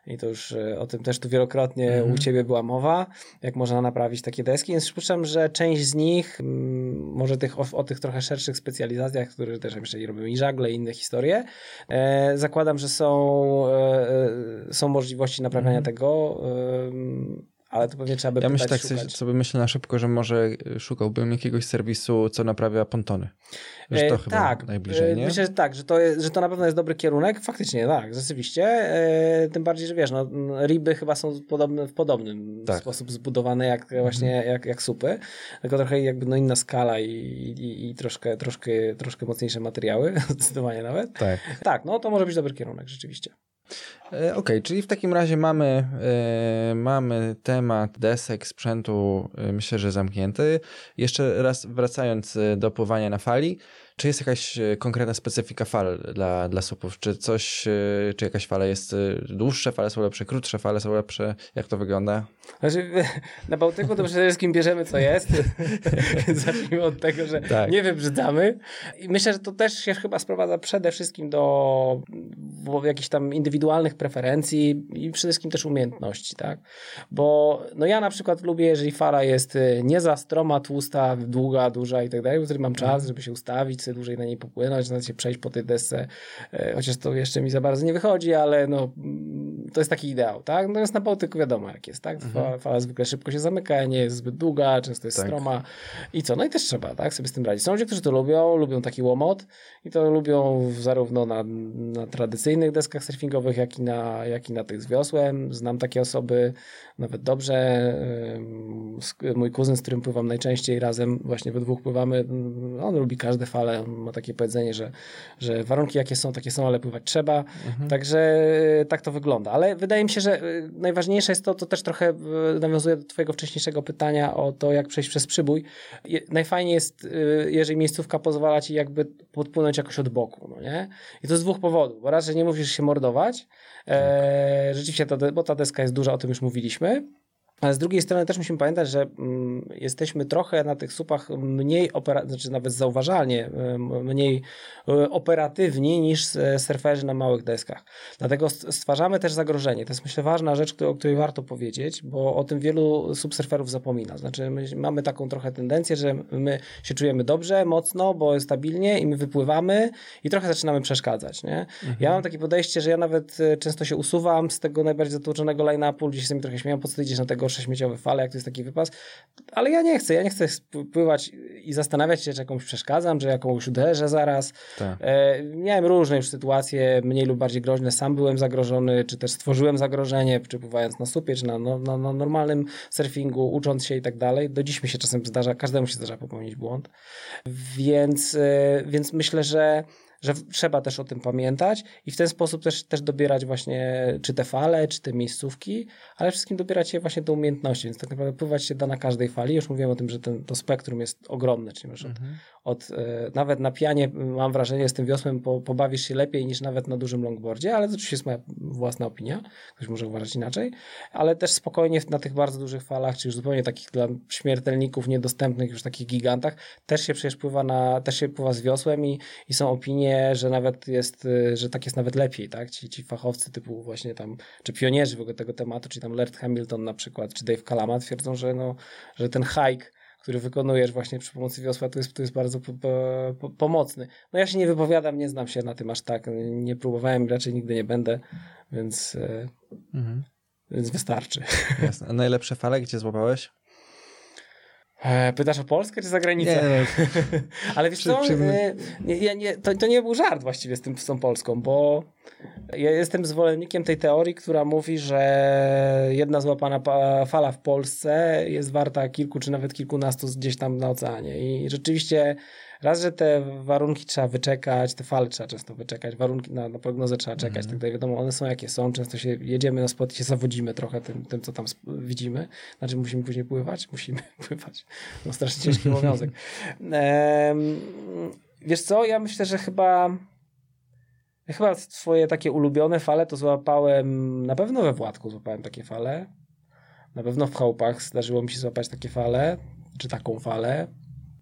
I to już y, o tym też tu wielokrotnie Mhm. u ciebie była mowa, jak można naprawić takie deski. Więc przypuszczam, że część z nich, mm, może tych, o, o tych trochę szerszych specjalizacjach, które też jeszcze robią i żagle i inne historie, e, zakładam, że są, e, e, są możliwości naprawiania tego, em, ale to pewnie trzeba by Mhm. Ja pytać, myślę tak szukać. sobie, myślę na szybko, że może szukałbym jakiegoś serwisu, co naprawia pontony. Że to E, chyba tak, najbliżej, e, nie? Myślę, że tak, że to, jest, że to na pewno jest dobry kierunek. Faktycznie, tak, rzeczywiście. E, tym bardziej, że wiesz, no, riby chyba są podobne, w podobnym Tak. sposób zbudowane jak właśnie jak, jak supy, tylko trochę jakby no, inna skala i, i, i troszkę, troszkę, troszkę mocniejsze materiały, zdecydowanie nawet. Tak. Tak, no to może być dobry kierunek, rzeczywiście. E, Okej, czyli w takim razie mamy, e, mamy temat desek, sprzętu, e, myślę, że zamknięty. Jeszcze raz wracając do pływania na fali, czy jest jakaś e, konkretna specyfika fal dla, dla supów? Czy coś, e, czy jakaś fala jest e, dłuższe, fale są lepsze, krótsze, fale są lepsze? Jak to wygląda? Znaczy, na Bałtyku to przede wszystkim bierzemy co jest. Zacznijmy od tego, że Tak. nie wybrzydzamy. I myślę, że to też się chyba sprowadza przede wszystkim do jakichś tam indywidualnych preferencji i przede wszystkim też umiejętności, tak? Bo no ja na przykład lubię, jeżeli fala jest nie za stroma, tłusta, długa, duża i tak dalej, wtedy mam czas, żeby się ustawić, dłużej na niej popłynąć, na się przejść po tej desce, e, chociaż to jeszcze mi za bardzo nie wychodzi, ale no mm, to jest taki ideał, tak? Natomiast na Bałtyku wiadomo jak jest, tak? Fala, fala zwykle szybko się zamyka, nie jest zbyt długa, często jest Tak. stroma i co? No i też trzeba, tak? Sobie z tym radzić. Są ludzie, którzy to lubią, lubią taki łomot i to lubią zarówno na, na tradycyjnych deskach surfingowych, jak i, na, jak i na tych z wiosłem. Znam takie osoby nawet dobrze. Mój kuzyn, z którym pływam najczęściej razem, właśnie we dwóch pływamy, on lubi każde fale, ma takie powiedzenie, że, że warunki jakie są, takie są, ale pływać trzeba. Także y, tak to wygląda. Ale wydaje mi się, że y, najważniejsze jest to, to też trochę y, nawiązuje do twojego wcześniejszego pytania o to, jak przejść przez przybój. Najfajniej jest, jeżeli miejscówka pozwala ci jakby podpłynąć jakoś od boku, no nie? I to z dwóch powodów, bo raz, że nie musisz się mordować, e, rzeczywiście, ta, bo ta deska jest duża, o tym już mówiliśmy, Ale z drugiej strony też musimy pamiętać, że mm, jesteśmy trochę na tych supach mniej operatywni, znaczy nawet zauważalnie mniej e, operatywni niż surferzy na małych deskach. Dlatego stwarzamy też zagrożenie. To jest myślę ważna rzecz, o której warto powiedzieć, bo o tym wielu subsurferów zapomina. Znaczy mamy taką trochę tendencję, że my się czujemy dobrze, mocno, bo stabilnie i my wypływamy i trochę zaczynamy przeszkadzać. Nie? Mhm. Ja mam takie podejście, że ja nawet e, często się usuwam z tego najbardziej zatłoczonego line-upu, ludzie się z trochę śmieją, po co idziesz na tego gorsze śmieciowe fale, jak to jest taki wypas. Ale ja nie chcę, ja nie chcę pływać i zastanawiać się, czy jakąś przeszkadzam, że jakąś uderzę zaraz. Tak. E, miałem różne już sytuacje, mniej lub bardziej groźne. Sam byłem zagrożony, czy też stworzyłem zagrożenie, czy pływając na supie, czy na, no, na, na normalnym surfingu, ucząc się i tak dalej. Do dziś mi się czasem zdarza, każdemu się zdarza popełnić błąd. Więc, e, więc myślę, że że trzeba też o tym pamiętać i w ten sposób też, też dobierać właśnie czy te fale, czy te miejscówki, ale wszystkim dobierać się właśnie do umiejętności, więc tak naprawdę pływać się da na każdej fali. Już mówiłem o tym, że ten, to spektrum jest ogromne, czyli mhm. od, od e, nawet na pianie mam wrażenie z tym wiosłem po, pobawisz się lepiej niż nawet na dużym longboardzie, ale to oczywiście jest moja własna opinia, ktoś może uważać inaczej, ale też spokojnie na tych bardzo dużych falach, czy już zupełnie takich dla śmiertelników niedostępnych, już takich gigantach, też się przecież pływa na, też się pływa z wiosłem i, i są opinie że nawet jest, y, że tak jest nawet lepiej, tak? Ci, ci fachowcy typu właśnie tam, czy pionierzy w ogóle tego tematu, czy tam Laird Hamilton na przykład, czy Dave Kalama twierdzą, że, no, że ten hike który wykonujesz właśnie przy pomocy wiosła, to jest, to jest bardzo po, po, pomocny. No ja się nie wypowiadam, nie znam się na tym aż tak, nie próbowałem, raczej nigdy nie będę, więc, y, mhm. więc wystarczy. Jasne. A najlepsze fale gdzie złapałeś? E, pytasz o Polskę czy za granicę? Nie, Ale wiesz co, e, nie, nie, to, to nie był żart właściwie z, tym, z tą Polską, bo ja jestem zwolennikiem tej teorii, która mówi, że jedna złapana fala w Polsce jest warta kilku czy nawet kilkunastu gdzieś tam na oceanie. I rzeczywiście raz, że te warunki trzeba wyczekać, te fale trzeba często wyczekać, warunki na, na prognozę trzeba czekać, mm. tak dalej. Wiadomo, one są jakie są, często się jedziemy na spot i się zawodzimy trochę tym, tym co tam widzimy. Znaczy musimy później pływać, musimy pływać. No strasznie ciężki obowiązek. Ehm, wiesz co, ja myślę, że chyba chyba swoje takie ulubione fale to złapałem, na pewno we Władku złapałem takie fale. Na pewno w chałupach zdarzyło mi się złapać takie fale, czy taką falę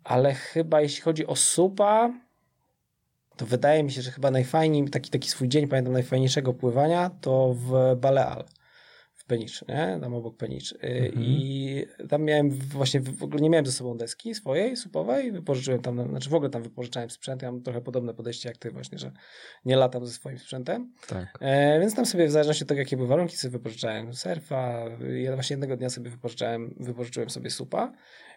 ale chyba jeśli chodzi o supa, to wydaje mi się, że chyba najfajniej, taki, taki swój dzień, pamiętam najfajniejszego pływania, to w Baleal. W Penicz, nie? Tam obok Penicz. Y, mhm. I tam miałem właśnie, w ogóle nie miałem ze sobą deski swojej, supowej, wypożyczyłem tam, znaczy w ogóle tam wypożyczałem sprzęt, ja mam trochę podobne podejście jak ty właśnie, że nie latam ze swoim sprzętem. Tak. E, więc tam sobie w zależności od tego, jakie były warunki, sobie wypożyczałem surfa. Ja właśnie jednego dnia sobie wypożyczałem, wypożyczyłem sobie supa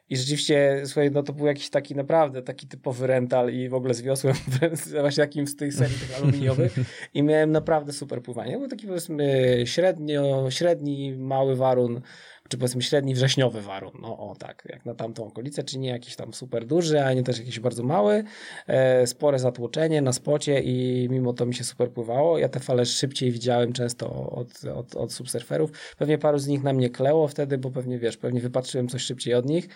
i rzeczywiście, słuchaj, no to był jakiś taki naprawdę taki typowy rental i w ogóle zwiosłem właśnie takim z tych serii tych aluminiowych i miałem naprawdę super pływanie. Był taki powiedzmy średnio, średni, mały warun, czy powiedzmy średni wrześniowy warun. No o tak, jak na tamtą okolicę, czy nie jakiś tam super duży, a nie też jakiś bardzo mały. E, spore zatłoczenie na spocie i mimo to mi się super pływało. Ja te fale szybciej widziałem często od, od, od subsurferów. Pewnie paru z nich na mnie kleło wtedy, bo pewnie wiesz, pewnie wypatrzyłem coś szybciej od nich.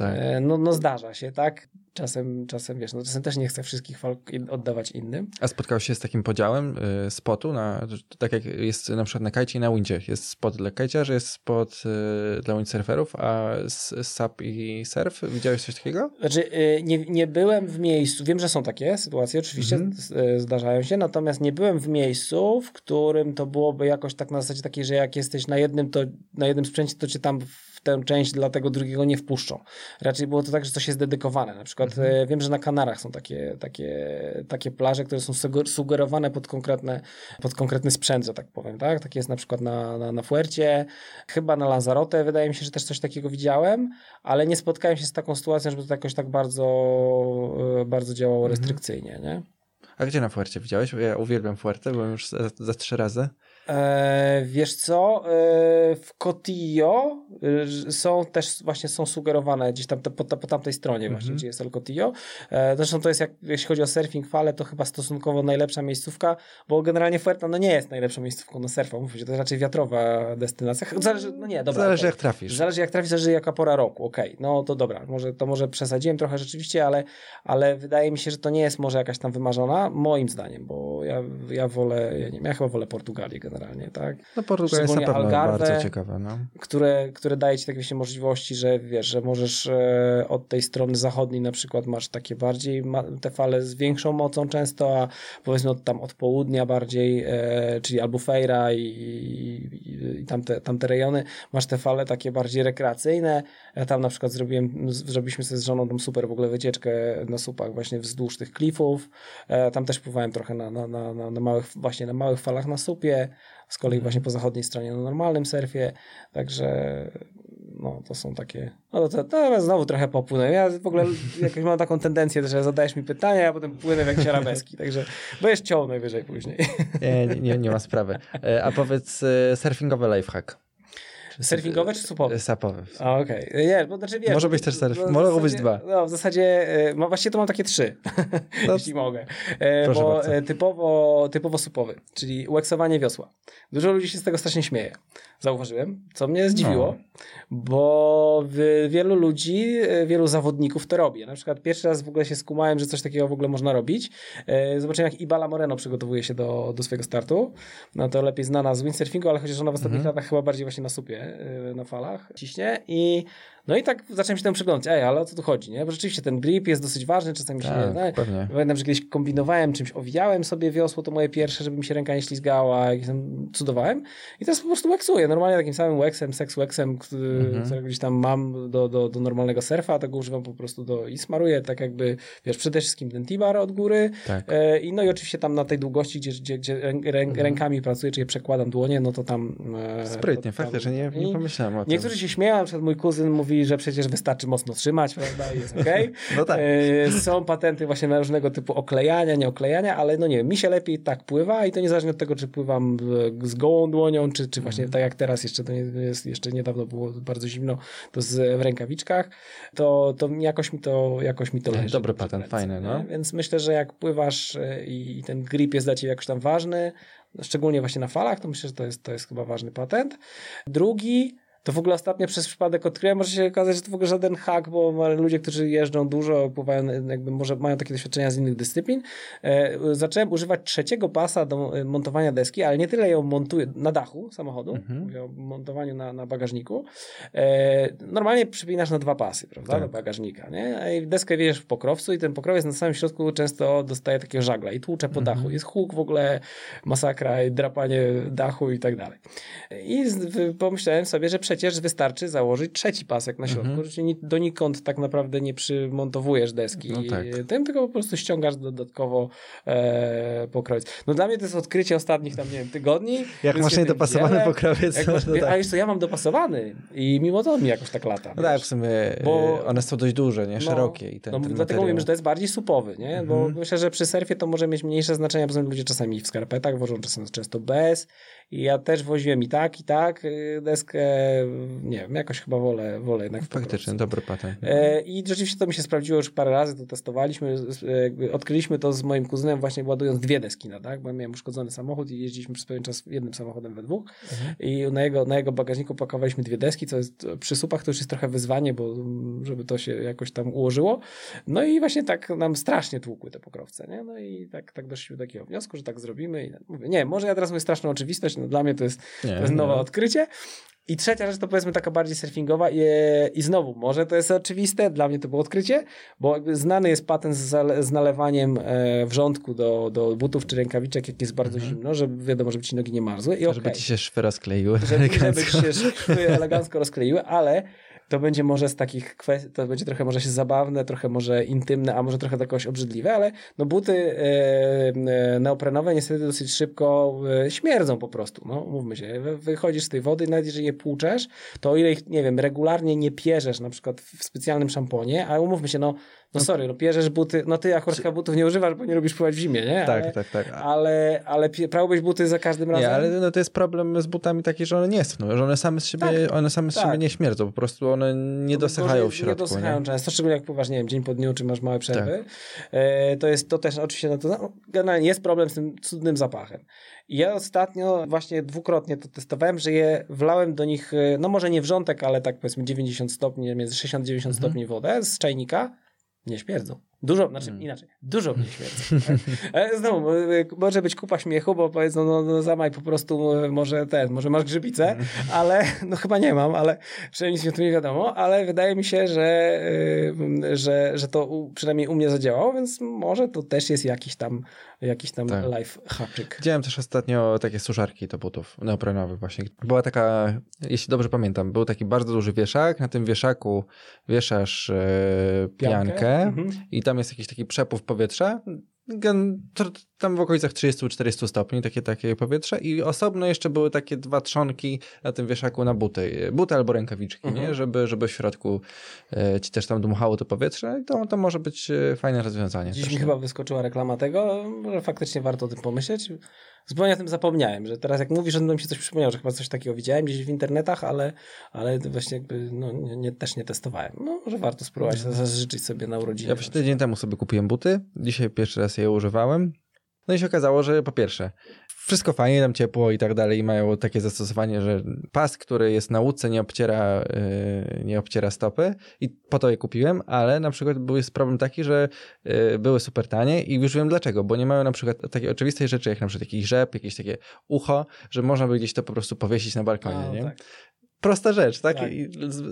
Tak. E, no, no zdarza się, tak? Czasem, czasem wiesz, no czasem też nie chcę wszystkich fal oddawać innym. A spotkał się z takim podziałem y, spotu, na, tak jak jest na przykład na kajcie i na windzie. Jest spot dla kajciarzy, jest spot y, dla windsurferów, a SAP i surf, widziałeś coś takiego? Znaczy, y, nie, nie byłem w miejscu, wiem, że są takie sytuacje, oczywiście mm -hmm. zdarzają się, natomiast nie byłem w miejscu, w którym to byłoby jakoś tak na zasadzie takiej, że jak jesteś na jednym, to na jednym sprzęcie, to cię tam tę część dla tego drugiego nie wpuszczą. Raczej było to tak, że coś jest dedykowane. Na przykład mhm. E, wiem, że na Kanarach są takie, takie, takie plaże, które są sugerowane pod, konkretne, pod konkretny sprzęt, że tak powiem. Tak? Takie jest na przykład na, na, na Fuercie, chyba na Lanzarote wydaje mi się, że też coś takiego widziałem, ale nie spotkałem się z taką sytuacją, żeby to jakoś tak bardzo, e, bardzo działało mhm. restrykcyjnie. Nie? A gdzie na Fuercie widziałeś? Ja uwielbiam Fuerte, byłem już za, za trzy razy. E, wiesz co, e, w Cotillo e, są też właśnie są sugerowane gdzieś tam po, po tamtej stronie mm -hmm. właśnie, gdzie jest El Cotillo. E, zresztą to jest, jak, jeśli chodzi o surfing fale, to chyba stosunkowo najlepsza miejscówka, bo generalnie Fuerta no nie jest najlepszą miejscówką na surfa, mówię, to jest raczej wiatrowa destynacja. Zależy, no nie, dobra. Zależy okay. jak trafisz. Zależy jak trafisz, zależy jaka pora roku, okej, okay. no to dobra, może, to może przesadziłem trochę rzeczywiście, ale, ale wydaje mi się, że to nie jest może jakaś tam wymarzona, moim zdaniem, bo ja, ja wolę, ja nie ja chyba wolę Portugalię generalnie generalnie, tak? No Portugalia jest na pewno Algarve, bardzo ciekawe, no. które, które daje ci takie możliwości, że wiesz, że możesz e, od tej strony zachodniej na przykład masz takie bardziej, ma, te fale z większą mocą często, a powiedzmy od, tam od południa bardziej, e, czyli Albufeira i, i, i tamte, tamte rejony, masz te fale takie bardziej rekreacyjne. Ja tam na przykład zrobiłem, zrobiliśmy sobie z żoną tam super w ogóle wycieczkę na supach właśnie wzdłuż tych klifów. E, tam też pływałem trochę na, na, na, na małych, właśnie na małych falach na supie, z kolei właśnie po zachodniej stronie na normalnym surfie, także no to są takie, no to, to znowu trochę popłynę. Ja w ogóle jakoś mam taką tendencję, że zadajesz mi pytania, a potem płynę w jakieś arabeski, także będziesz ciął najwyżej później. Nie, nie, nie ma sprawy. E, a powiedz e, surfingowy lifehack. Surfingowe czy supowe? Sapowe. Okej. Okay. Nie, bo znaczy wiesz... Może być też surf, no, może być dwa. No, w zasadzie, no właściwie to mam takie trzy, no, jeśli mogę. E, Proszę bo bardzo. typowo, typowo supowy, czyli łeksowanie wiosła. Dużo ludzi się z tego strasznie śmieje. Zauważyłem, co mnie zdziwiło, no. Bo wielu ludzi, wielu zawodników to robi. Na przykład pierwszy raz w ogóle się skumałem, że coś takiego w ogóle można robić. Zobaczyłem, jak Ibala Moreno przygotowuje się do, do swojego startu. No to lepiej znana z windsurfingu, ale chociaż ona w ostatnich mhm. latach chyba bardziej właśnie na supie Y, na falach ciśnie i no i tak zacząłem się temu przyglądać, ej, ale o co tu chodzi, nie? Bo rzeczywiście ten grip jest dosyć ważny, czasami tak, się nie... Pewnie. Pamiętam, że kiedyś kombinowałem czymś, owijałem sobie wiosło, to moje pierwsze, żeby mi się ręka nie ślizgała, jakieś tam cudowałem i teraz po prostu łeksuję, normalnie takim samym weksem, sex weksem, który, mhm. gdzieś tam mam do, do, do normalnego surfa, tego używam po prostu do i smaruję tak jakby, wiesz, przede wszystkim ten T-bar od góry tak. e, i no i oczywiście tam na tej długości, gdzie, gdzie, gdzie rę, mhm. rękami pracuję, czyli przekkładam dłonie, no to tam... E, Sprytnie, faktycznie, nie, nie pomyślałem o tym. Niektórzy się śmieją, na przykład mój kuzyn mówi, że przecież wystarczy mocno trzymać, prawda, i jest okej. Okay. No tak. E, są patenty właśnie na różnego typu oklejania, nie oklejania, ale no nie wiem, mi się lepiej tak pływa i to niezależnie od tego, czy pływam z gołą dłonią, czy, czy właśnie mm. tak jak teraz, jeszcze to jest, jeszcze niedawno było bardzo zimno, to z, w rękawiczkach, to, to jakoś mi to, jakoś mi to leży. Dobry patent, fajny, no. Więc myślę, że jak pływasz e, i ten grip jest dla ciebie jakoś tam ważny, szczególnie właśnie na falach, to myślę, że to jest, to jest chyba ważny patent. Drugi, to w ogóle ostatnio przez przypadek odkryłem, może się okazać, że to w ogóle żaden hack, bo ludzie, którzy jeżdżą dużo, pływają, jakby może mają takie doświadczenia z innych dyscyplin. E, zacząłem używać trzeciego pasa do e, montowania deski, ale nie tyle ją montuję na dachu samochodu, mhm. mówię o montowaniu na, na bagażniku. E, normalnie przypinasz na dwa pasy, prawda, tak. do bagażnika, nie? I deskę wiesz w pokrowcu i ten pokrowiec na samym środku często dostaje takiego żagla i tłucze po mhm. dachu. Jest huk w ogóle, masakra, drapanie dachu i tak dalej. I pomyślałem sobie, że przecież wystarczy założyć trzeci pasek na środku, mhm. czyli donikąd tak naprawdę nie przymontowujesz deski no tak. tym, tylko po prostu ściągasz dodatkowo e, pokrowiec. No dla mnie to jest odkrycie ostatnich tam, nie wiem, tygodni. Jak masz niedopasowany pokrowiec. Jak masz, no tak. A jeszcze ja mam dopasowany i mimo to mi jakoś tak lata. No tak, w sumie bo, one są dość duże, nie? No, Szerokie. No, i ten, no, ten dlatego mówimy, że to jest bardziej supowy, nie? Mhm. Bo myślę, że przy surfie to może mieć mniejsze znaczenie, bo ludzie czasami w skarpetach wożą, czasem często bez i ja też woziłem i tak, i tak y, deskę, nie wiem, jakoś chyba wolę, wolę jednak. Faktycznie, dobry patent. E, I rzeczywiście to mi się sprawdziło już parę razy, to testowaliśmy, odkryliśmy to z moim kuzynem właśnie ładując dwie deski na tak, bo ja miałem uszkodzony samochód i jeździliśmy przez pewien czas jednym samochodem we dwóch mhm. i na jego, na jego bagażniku pakowaliśmy dwie deski, co jest przy supach to już jest trochę wyzwanie, bo żeby to się jakoś tam ułożyło. No i właśnie tak nam strasznie tłukły te pokrowce, nie? No i tak, tak doszliśmy do takiego wniosku, że tak zrobimy i mówię, nie, może ja teraz mówię straszną oczywistość, no dla mnie to jest, nie, to jest nowe nie. odkrycie. I trzecia rzecz to powiedzmy taka bardziej surfingowa i, i znowu, może to jest oczywiste, dla mnie to było odkrycie, bo znany jest patent z, z nalewaniem e, wrzątku do, do butów czy rękawiczek, jak jest bardzo mhm. zimno, żeby wiadomo, żeby ci nogi nie marzły. I żeby okay. ci się szwy rozkleiły. Żeby, żeby ci się szwy elegancko rozkleiły, ale to będzie może z takich kwestii, to będzie trochę może się zabawne, trochę może intymne, a może trochę jakoś obrzydliwe, ale no buty e, e, neoprenowe niestety dosyć szybko e, śmierdzą po prostu, no mówmy się, wychodzisz z tej wody, nawet jeżeli je płuczesz, to o ile ich, nie wiem, regularnie nie pierzesz na przykład w specjalnym szamponie, a umówmy się, no no sorry, no pierzesz buty, no ty akurat chyba butów nie używasz, bo nie lubisz pływać w zimie, nie? Tak, ale, tak, tak. Ale, ale prałbyś buty za każdym razem? Nie, ale no, to jest problem z butami taki, że one nie są, że one same z siebie, tak, one same z tak. siebie nie śmierdzą, po prostu one nie dosychają w środku. Nie dosychają nie? często, szczególnie jak pływasz, nie wiem, dzień po dniu, czy masz małe przerwy. Tak. E, to jest, to też oczywiście, no to no, generalnie jest problem z tym cudnym zapachem. I ja ostatnio właśnie dwukrotnie to testowałem, że je wlałem do nich, e, no może nie wrzątek, ale tak powiedzmy 90 stopni, między 60-90 mhm. stopni wodę z czajnika, nie śmierdzą. Dużo, znaczy Mm. inaczej, dużo mnie śmierdzą. tak? Ale Znowu, e, może być kupa śmiechu, bo powiedzą, no, no zamaj po prostu, e, może ten, może masz grzybicę, Mm. ale, no chyba nie mam, ale przynajmniej nic mi o tym nie wiadomo, ale wydaje mi się, że, e, że, że to u, przynajmniej u mnie zadziałało, więc może to też jest jakiś tam, jakiś tam Tak. life haczyk. Widziałem też ostatnio takie suszarki do butów neoprenowych właśnie. Była taka, jeśli dobrze pamiętam, był taki bardzo duży wieszak, na tym wieszaku wieszasz e, piankę Mhm. i tam jest jakiś taki przepływ powietrza, tam w okolicach 30-40 stopni, takie, takie powietrze i osobno jeszcze były takie dwa trzonki na tym wieszaku na buty, buty albo rękawiczki, Mhm. nie? Żeby, żeby w środku e, ci też tam dmuchało to powietrze i to, to może być e, fajne rozwiązanie. Dziś też, mi chyba wyskoczyła reklama tego, może faktycznie warto o tym pomyśleć. Zupełnie o tym zapomniałem, że teraz jak mówisz, że mi się coś przypomniało, że chyba coś takiego widziałem gdzieś w internetach, ale, ale to właśnie jakby no, nie, też nie testowałem. No, może warto spróbować, zażyczyć sobie na urodziny. Ja właśnie tydzień temu sobie kupiłem buty, dzisiaj pierwszy raz je używałem. No i się okazało, że po pierwsze, wszystko fajnie, tam ciepło i tak dalej, i mają takie zastosowanie, że pas, który jest na łódce, nie obciera, yy, nie obciera stopy i po to je kupiłem, ale na przykład był jest problem taki, że yy, były super tanie i już wiem dlaczego, bo nie mają na przykład takiej oczywistej rzeczy, jak na przykład jakiś rzep, jakieś takie ucho, że można by gdzieś to po prostu powiesić na balkonie, nie? tak. Prosta rzecz, tak? Tak.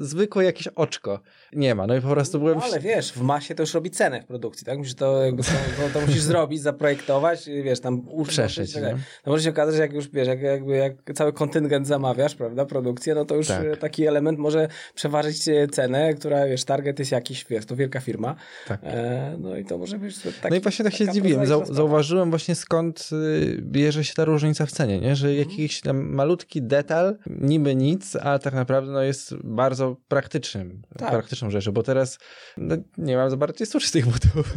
Zwykłe jakieś oczko. Nie ma, no i po prostu byłem... No, ale wiesz, w masie to już robi cenę w produkcji, tak? Musisz to, jakby to, to, musisz zrobić, zaprojektować, wiesz, tam. Przeszyć, tak no. To może się okazać, że jak już wiesz, jak, jakby jak cały kontyngent zamawiasz, prawda, produkcję, no to już Tak. e, taki element może przeważyć e, cenę, która, wiesz, target jest jakiś, wiesz, to wielka firma. Tak. E, no i to może być taki, No i właśnie tak się zdziwiłem. Zau- zauważyłem właśnie skąd y, bierze się ta różnica w cenie, nie? że Mhm. jakiś tam malutki detal, niby nic, a tak naprawdę no, jest bardzo praktycznym, Tak. praktyczną rzeczą, bo teraz no, nie mam za bardzo jest tych butów.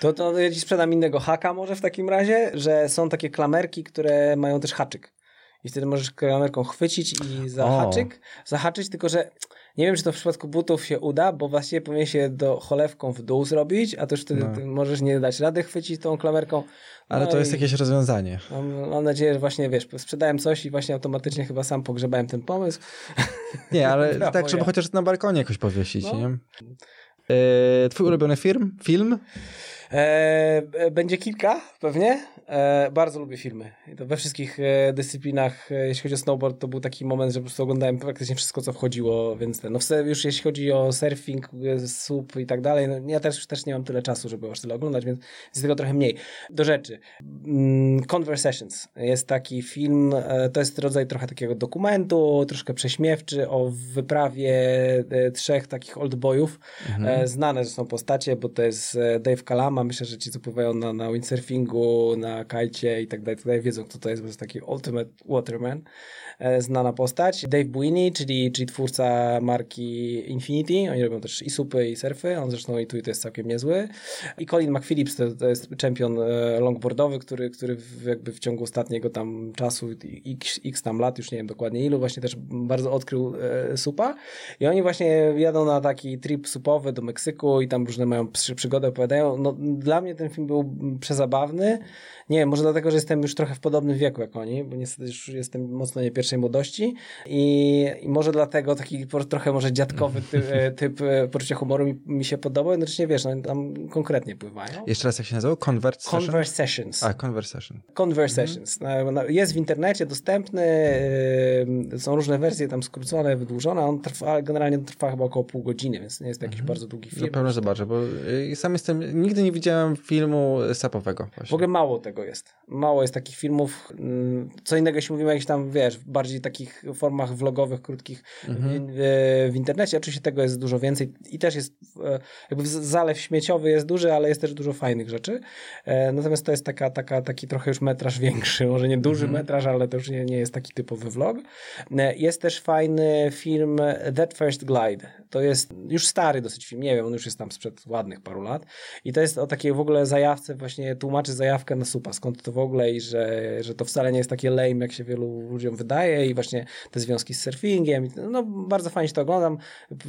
To, to ja ci sprzedam innego haka może w takim razie, że są takie klamerki, które mają też haczyk. I wtedy możesz klamerką chwycić i za O. haczyk zahaczyć, tylko że nie wiem, czy to w przypadku butów się uda, bo właściwie powinien się do cholewką w dół zrobić, a to już wtedy No. ty możesz nie dać rady chwycić tą klamerką. Ale No to jest jakieś rozwiązanie. Mam, mam nadzieję, że właśnie wiesz, sprzedałem coś i właśnie automatycznie chyba sam pogrzebałem ten pomysł. Nie, ale Brawo, tak, żeby ja. chociaż na balkonie jakoś powiesić, No. nie? E, twój ulubiony film? Film? E, e, będzie kilka, pewnie. E, bardzo lubię filmy. We wszystkich dyscyplinach, jeśli chodzi o snowboard, to był taki moment, że po prostu oglądałem praktycznie wszystko, co wchodziło, więc ten, no już jeśli chodzi o surfing, słup i tak dalej, no ja też, też nie mam tyle czasu, żeby aż tyle oglądać, więc jest tego trochę mniej. Do rzeczy. Mm, Conversations jest taki film, to jest rodzaj trochę takiego dokumentu, troszkę prześmiewczy o wyprawie trzech takich oldboyów. E, znane są postacie, bo to jest Dave Kalama, myślę, że ci, co pływają na, na windsurfingu, na kajcie i tak dalej, tak wiedzą, kto to jest, bo to jest taki ultimate waterman, znana postać. Dave Buini, czyli, czyli twórca marki Infinity, oni robią też i supy, i surfy, on zresztą i tu i to jest całkiem niezły. I Colin McPhillips, to, to jest czempion e, longboardowy, który, który jakby w ciągu ostatniego tam czasu, x, x tam lat, już nie wiem dokładnie ilu, właśnie też bardzo odkrył e, supa. I oni właśnie jadą na taki trip supowy do Meksyku i tam różne mają przy, przygody, opowiadają. No, dla mnie ten film był przezabawny. Nie wiem, może dlatego, że jestem już trochę w podobnym wieku jak oni, bo niestety już jestem mocno nie pierwszej młodości i, i może dlatego taki trochę może dziadkowy typ, e, typ e, poczucia humoru mi, mi się podobał. Jednocześnie wiesz, no, tam konkretnie pływają. Jeszcze raz jak się nazywał? Conversation? Conversations. A, Conversation. Conversations. Na- Jest w internecie dostępny, yy, są różne wersje tam skrócone, wydłużone, on trwa, generalnie trwa chyba około pół godziny, więc nie jest to jakiś bardzo długi film. Na pewno zobaczę, bo sam jestem, nigdy nie widziałem filmu sapowego. W Właśnie. ogóle mało tego jest. Mało jest takich filmów. mm, Co innego, jeśli mówimy o jakichś tam, wiesz, w bardziej takich formach vlogowych, krótkich Mhm. w, w, w internecie. Oczywiście tego jest dużo więcej i też jest, e, jakby zalew śmieciowy jest duży, ale jest też dużo fajnych rzeczy. E, Natomiast to jest taka, taka, taki trochę już metraż większy, może nie duży metraż, ale to już nie, nie jest taki typowy vlog. E, Jest też fajny film That First Glide. To jest już stary dosyć film, nie wiem, on już jest tam sprzed ładnych paru lat. I to jest o, o takiej w ogóle zajawce, właśnie tłumaczy zajawkę na supa, skąd to w ogóle i że, że to wcale nie jest takie lame, jak się wielu ludziom wydaje i właśnie te związki z surfingiem. No bardzo fajnie się to oglądam.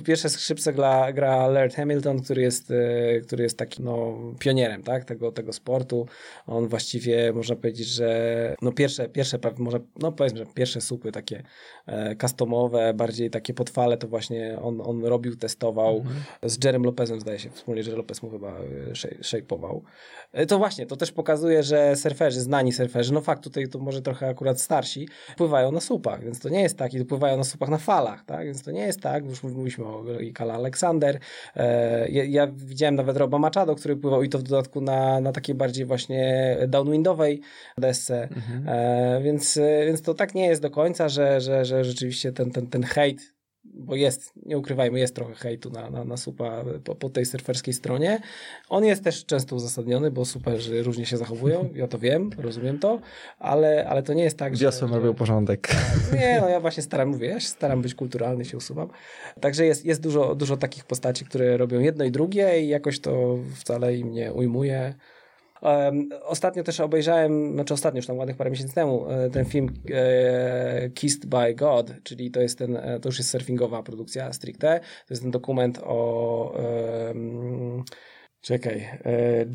Pierwsze skrzypce gra, gra Laird Hamilton, który jest, e, który jest takim no, pionierem tak, tego, tego sportu. On właściwie można powiedzieć, że no pierwsze, pierwsze może, no powiedzmy, że pierwsze supy takie e, customowe, bardziej takie podfale, to właśnie on, on robił, testował mhm. z Jerem Lopezem, zdaje się, wspólnie Jerry Lopez mu chyba e, szejpował. E, to właśnie, to też pokazuje, że surferzy, znani surferzy, no fakt, tutaj to może trochę akurat starsi, pływają na supach, więc to nie jest tak, i pływają na supach na falach, tak, więc to nie jest tak, już mówiliśmy o Kala Aleksander, e, ja, ja, widziałem nawet Roba Machado, który pływał i to w dodatku na, na takiej bardziej właśnie downwindowej desce, mhm. e, więc, więc to tak nie jest do końca, że, że, że rzeczywiście ten, ten, ten hejt bo jest, nie ukrywajmy, jest trochę hejtu na, na, na supa po, po, tej surferskiej stronie. On jest też często uzasadniony, bo superzy różnie się zachowują, ja to wiem, rozumiem to, ale, ale to nie jest tak, że... Wiosłem robił porządek. Nie, no ja właśnie staram, mówię, ja się staram być kulturalny, się usuwam. Także jest, jest dużo, dużo takich postaci, które robią jedno i drugie i jakoś to wcale im nie ujmuje. Ostatnio też obejrzałem, znaczy ostatnio, już tam ładnych parę miesięcy temu, e, ten film e, Kissed by God, czyli to jest ten, e, to już jest surfingowa produkcja stricte, to jest ten dokument o um, Czekaj.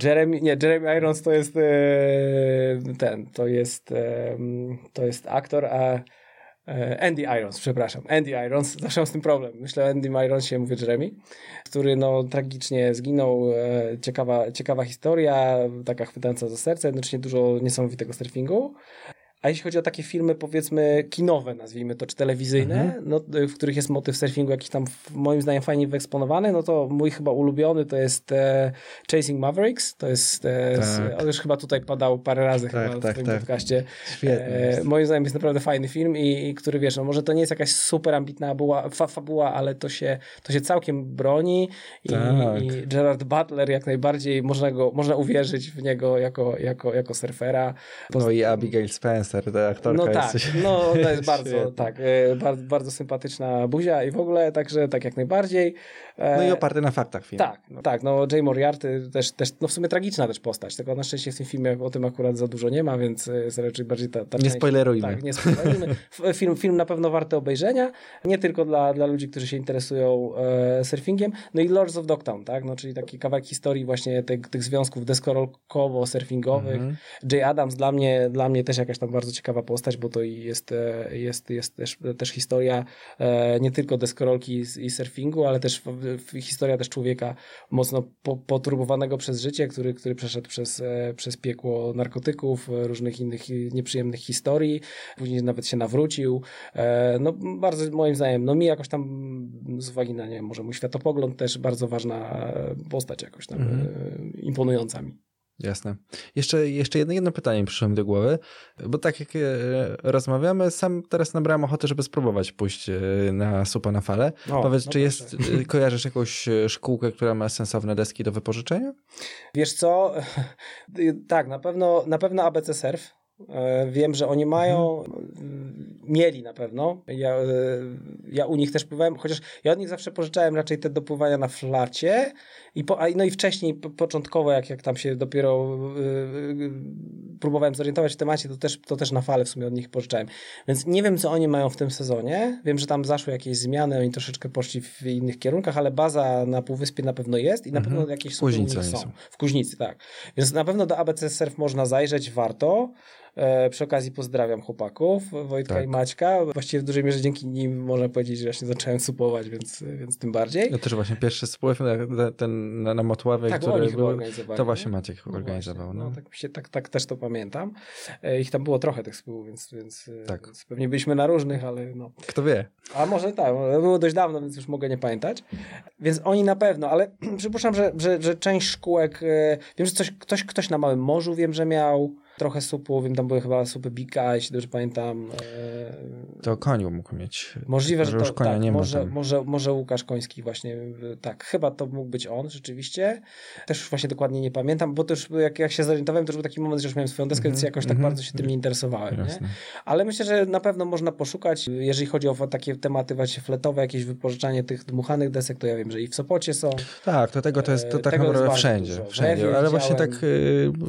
Jeremy, nie, Jeremy Irons to jest ten, to jest, to jest aktor, a Andy Irons, przepraszam. Andy Irons, zawsze mam z tym problem. Myślę o Andy Ironsie, mówię Jeremy, który no tragicznie zginął. E, ciekawa, ciekawa historia, taka chwytająca za serce, jednocześnie dużo niesamowitego surfingu. A jeśli chodzi o takie filmy, powiedzmy, kinowe, nazwijmy to, czy telewizyjne, mhm. no, w których jest motyw surfingu jakiś tam, moim zdaniem, fajnie wyeksponowany, no to mój chyba ulubiony to jest e, Chasing Mavericks. To jest, e, tak. on już chyba tutaj padał parę razy tak, chyba tak, w tym tak. podcaście. E, moim zdaniem jest naprawdę fajny film i, i, który, wiesz, no, może to nie jest jakaś super ambitna buła, fa, fabuła, ale to się, to się całkiem broni i, tak. i Gerard Butler jak najbardziej można, go, można uwierzyć w niego jako, jako, jako surfera. No i Abigail Spence Spencer, ta aktorka no tak, jest... No to jest bardzo, tak, e, bardzo, bardzo sympatyczna buzia i w ogóle także tak jak najbardziej. E, no i oparty na faktach film. Tak, no, tak, no Jay Moriarty też, też, no w sumie tragiczna też postać, tylko na szczęście w tym filmie o tym akurat za dużo nie ma, więc jest raczej bardziej ta, ta Nie spoilerujmy. Tak, nie spoilerujmy. film, film na pewno warty obejrzenia, nie tylko dla, dla ludzi, którzy się interesują e, surfingiem, no i Lords of Dogtown, tak, no czyli taki kawałek historii właśnie tych, tych związków deskorolkowo-surfingowych. Mhm. Jay Adams dla mnie, dla mnie też jakaś tam bardzo ciekawa postać, bo to jest, e, jest, jest też, też historia e, nie tylko deskorolki i surfingu, ale też historia też człowieka mocno po, poturbowanego przez życie, który, który przeszedł przez, e, przez piekło narkotyków, różnych innych nieprzyjemnych historii, później nawet się nawrócił. No bardzo moim zdaniem, no mi jakoś tam z uwagi na, nie wiem, może mój światopogląd też bardzo ważna postać jakoś tam mhm. imponująca mi. Jasne. Jeszcze, jeszcze jedno, jedno pytanie przyszło mi do głowy, bo tak jak e, rozmawiamy, sam teraz nabrałem ochotę, żeby spróbować pójść e, na supa na falę. O, Powiedz, no czy jest, e, kojarzysz jakąś szkółkę, która ma sensowne deski do wypożyczenia? Wiesz co, tak, na pewno, na pewno ABC Surf, Wiem, że oni mają, mhm. mieli na pewno. Ja, ja u nich też pływałem, chociaż ja od nich zawsze pożyczałem raczej te dopływania na flacie, i po, no i wcześniej, początkowo, jak, jak tam się dopiero yy, próbowałem zorientować w temacie, to też, to też na fale w sumie od nich pożyczałem. Więc nie wiem, co oni mają w tym sezonie. Wiem, że tam zaszły jakieś zmiany, oni troszeczkę poszli w innych kierunkach, ale baza na Półwyspie na pewno jest i na mhm. pewno jakieś są. są. W Kuźnicy, tak. Więc na pewno do ABC Surf można zajrzeć, warto. E, przy okazji pozdrawiam chłopaków, Wojtka tak. i Maćka. Właściwie w dużej mierze dzięki nim można powiedzieć, że właśnie zacząłem supować, więc, więc tym bardziej. Ja też właśnie pierwszy supowałem ten na, na Motławie, tak, który był, to właśnie Maciek no organizował. Właśnie, no. no. tak, się, tak, tak też to pamiętam. E, ich tam było trochę tych spółów, więc, więc, e, tak. więc pewnie byliśmy na różnych, ale no. Kto wie. A może tak, było dość dawno, więc już mogę nie pamiętać. Więc oni na pewno, ale przypuszczam, że, że, że część szkółek, wiem, że coś, ktoś, ktoś na Małym Morzu wiem, że miał trochę supu, wiem, tam były chyba supy Bika, jeśli dobrze pamiętam. E, To koniu mógł mieć. Możliwe, że Może już to, konia tak, nie ma może, tam. może, może Łukasz Koński właśnie, y, tak, chyba to mógł być on rzeczywiście. Też już właśnie dokładnie nie pamiętam, bo też jak, jak się zorientowałem, to już był taki moment, że już miałem swoją deskę, więc jakoś tak mhm. bardzo się tym nie interesowałem. Nie? Ale myślę, że na pewno można poszukać, jeżeli chodzi o takie tematy właśnie fletowe, jakieś wypożyczanie tych dmuchanych desek, to ja wiem, że i w Sopocie są. Tak, to tego to jest to E, tak naprawdę wszędzie. dużo. Wszędzie. Ale właśnie tak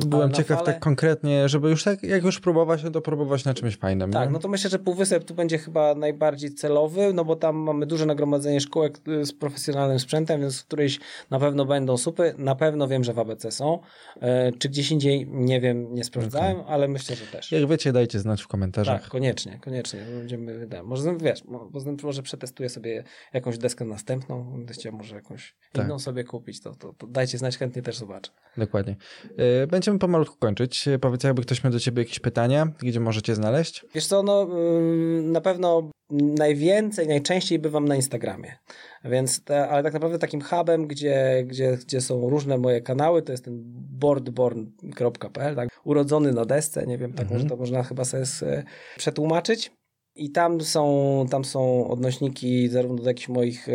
byłem ciekaw fale- tak konkretnie, żeby już tak, jak już próbować, no to próbować na czymś fajnym. Tak, nie? no to myślę, że Półwysep tu będzie chyba najbardziej celowy, no bo tam mamy duże nagromadzenie szkółek y, z profesjonalnym sprzętem, więc w którejś na pewno będą supy, na pewno wiem, że w ABC są. E, czy gdzieś indziej, nie wiem, nie sprawdzałem, ale myślę, że też. Jak wiecie, dajcie znać w komentarzach. Tak, koniecznie, koniecznie. Będziemy, da, może wiesz, mo- może, przetestuję sobie jakąś deskę następną, będę chciał może jakąś Tak. inną sobie kupić, to, to, to dajcie znać, chętnie też zobaczę. Dokładnie. Y, Będziemy pomalutku kończyć. Y, Powiedz, jakby ktoś miał do ciebie jakieś pytania, gdzie możecie znaleźć? Wiesz co, no na pewno najwięcej, najczęściej bywam na Instagramie. Więc, te, ale tak naprawdę takim hubem, gdzie, gdzie, gdzie są różne moje kanały, to jest ten boardborn.pl, tak? urodzony na desce, nie wiem, tak Mhm. może to można chyba sobie s- przetłumaczyć. I tam są, tam są odnośniki zarówno do jakichś moich e,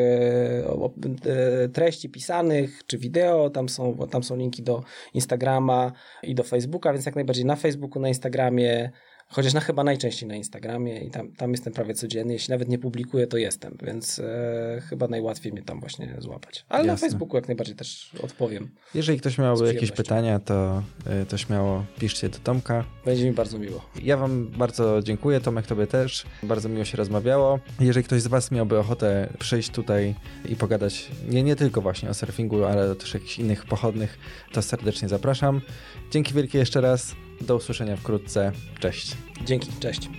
e, treści pisanych, czy wideo, tam są, tam są linki do Instagrama i do Facebooka, więc jak najbardziej na Facebooku, na Instagramie, chociaż na chyba najczęściej na Instagramie i tam, tam jestem prawie codziennie, jeśli nawet nie publikuję, to jestem, więc e, chyba najłatwiej mnie tam właśnie złapać. Ale na Jasne. Facebooku jak najbardziej też odpowiem. Jeżeli ktoś miałby jakieś pytania, to, y, to śmiało piszcie do Tomka. Będzie mi bardzo miło. Ja Wam bardzo dziękuję, Tomek Tobie też. Bardzo miło się rozmawiało. Jeżeli ktoś z Was miałby ochotę przyjść tutaj i pogadać nie, nie tylko właśnie o surfingu, ale też jakichś innych pochodnych, to serdecznie zapraszam. Dzięki wielkie jeszcze raz. Do usłyszenia wkrótce. Cześć. Dzięki, cześć.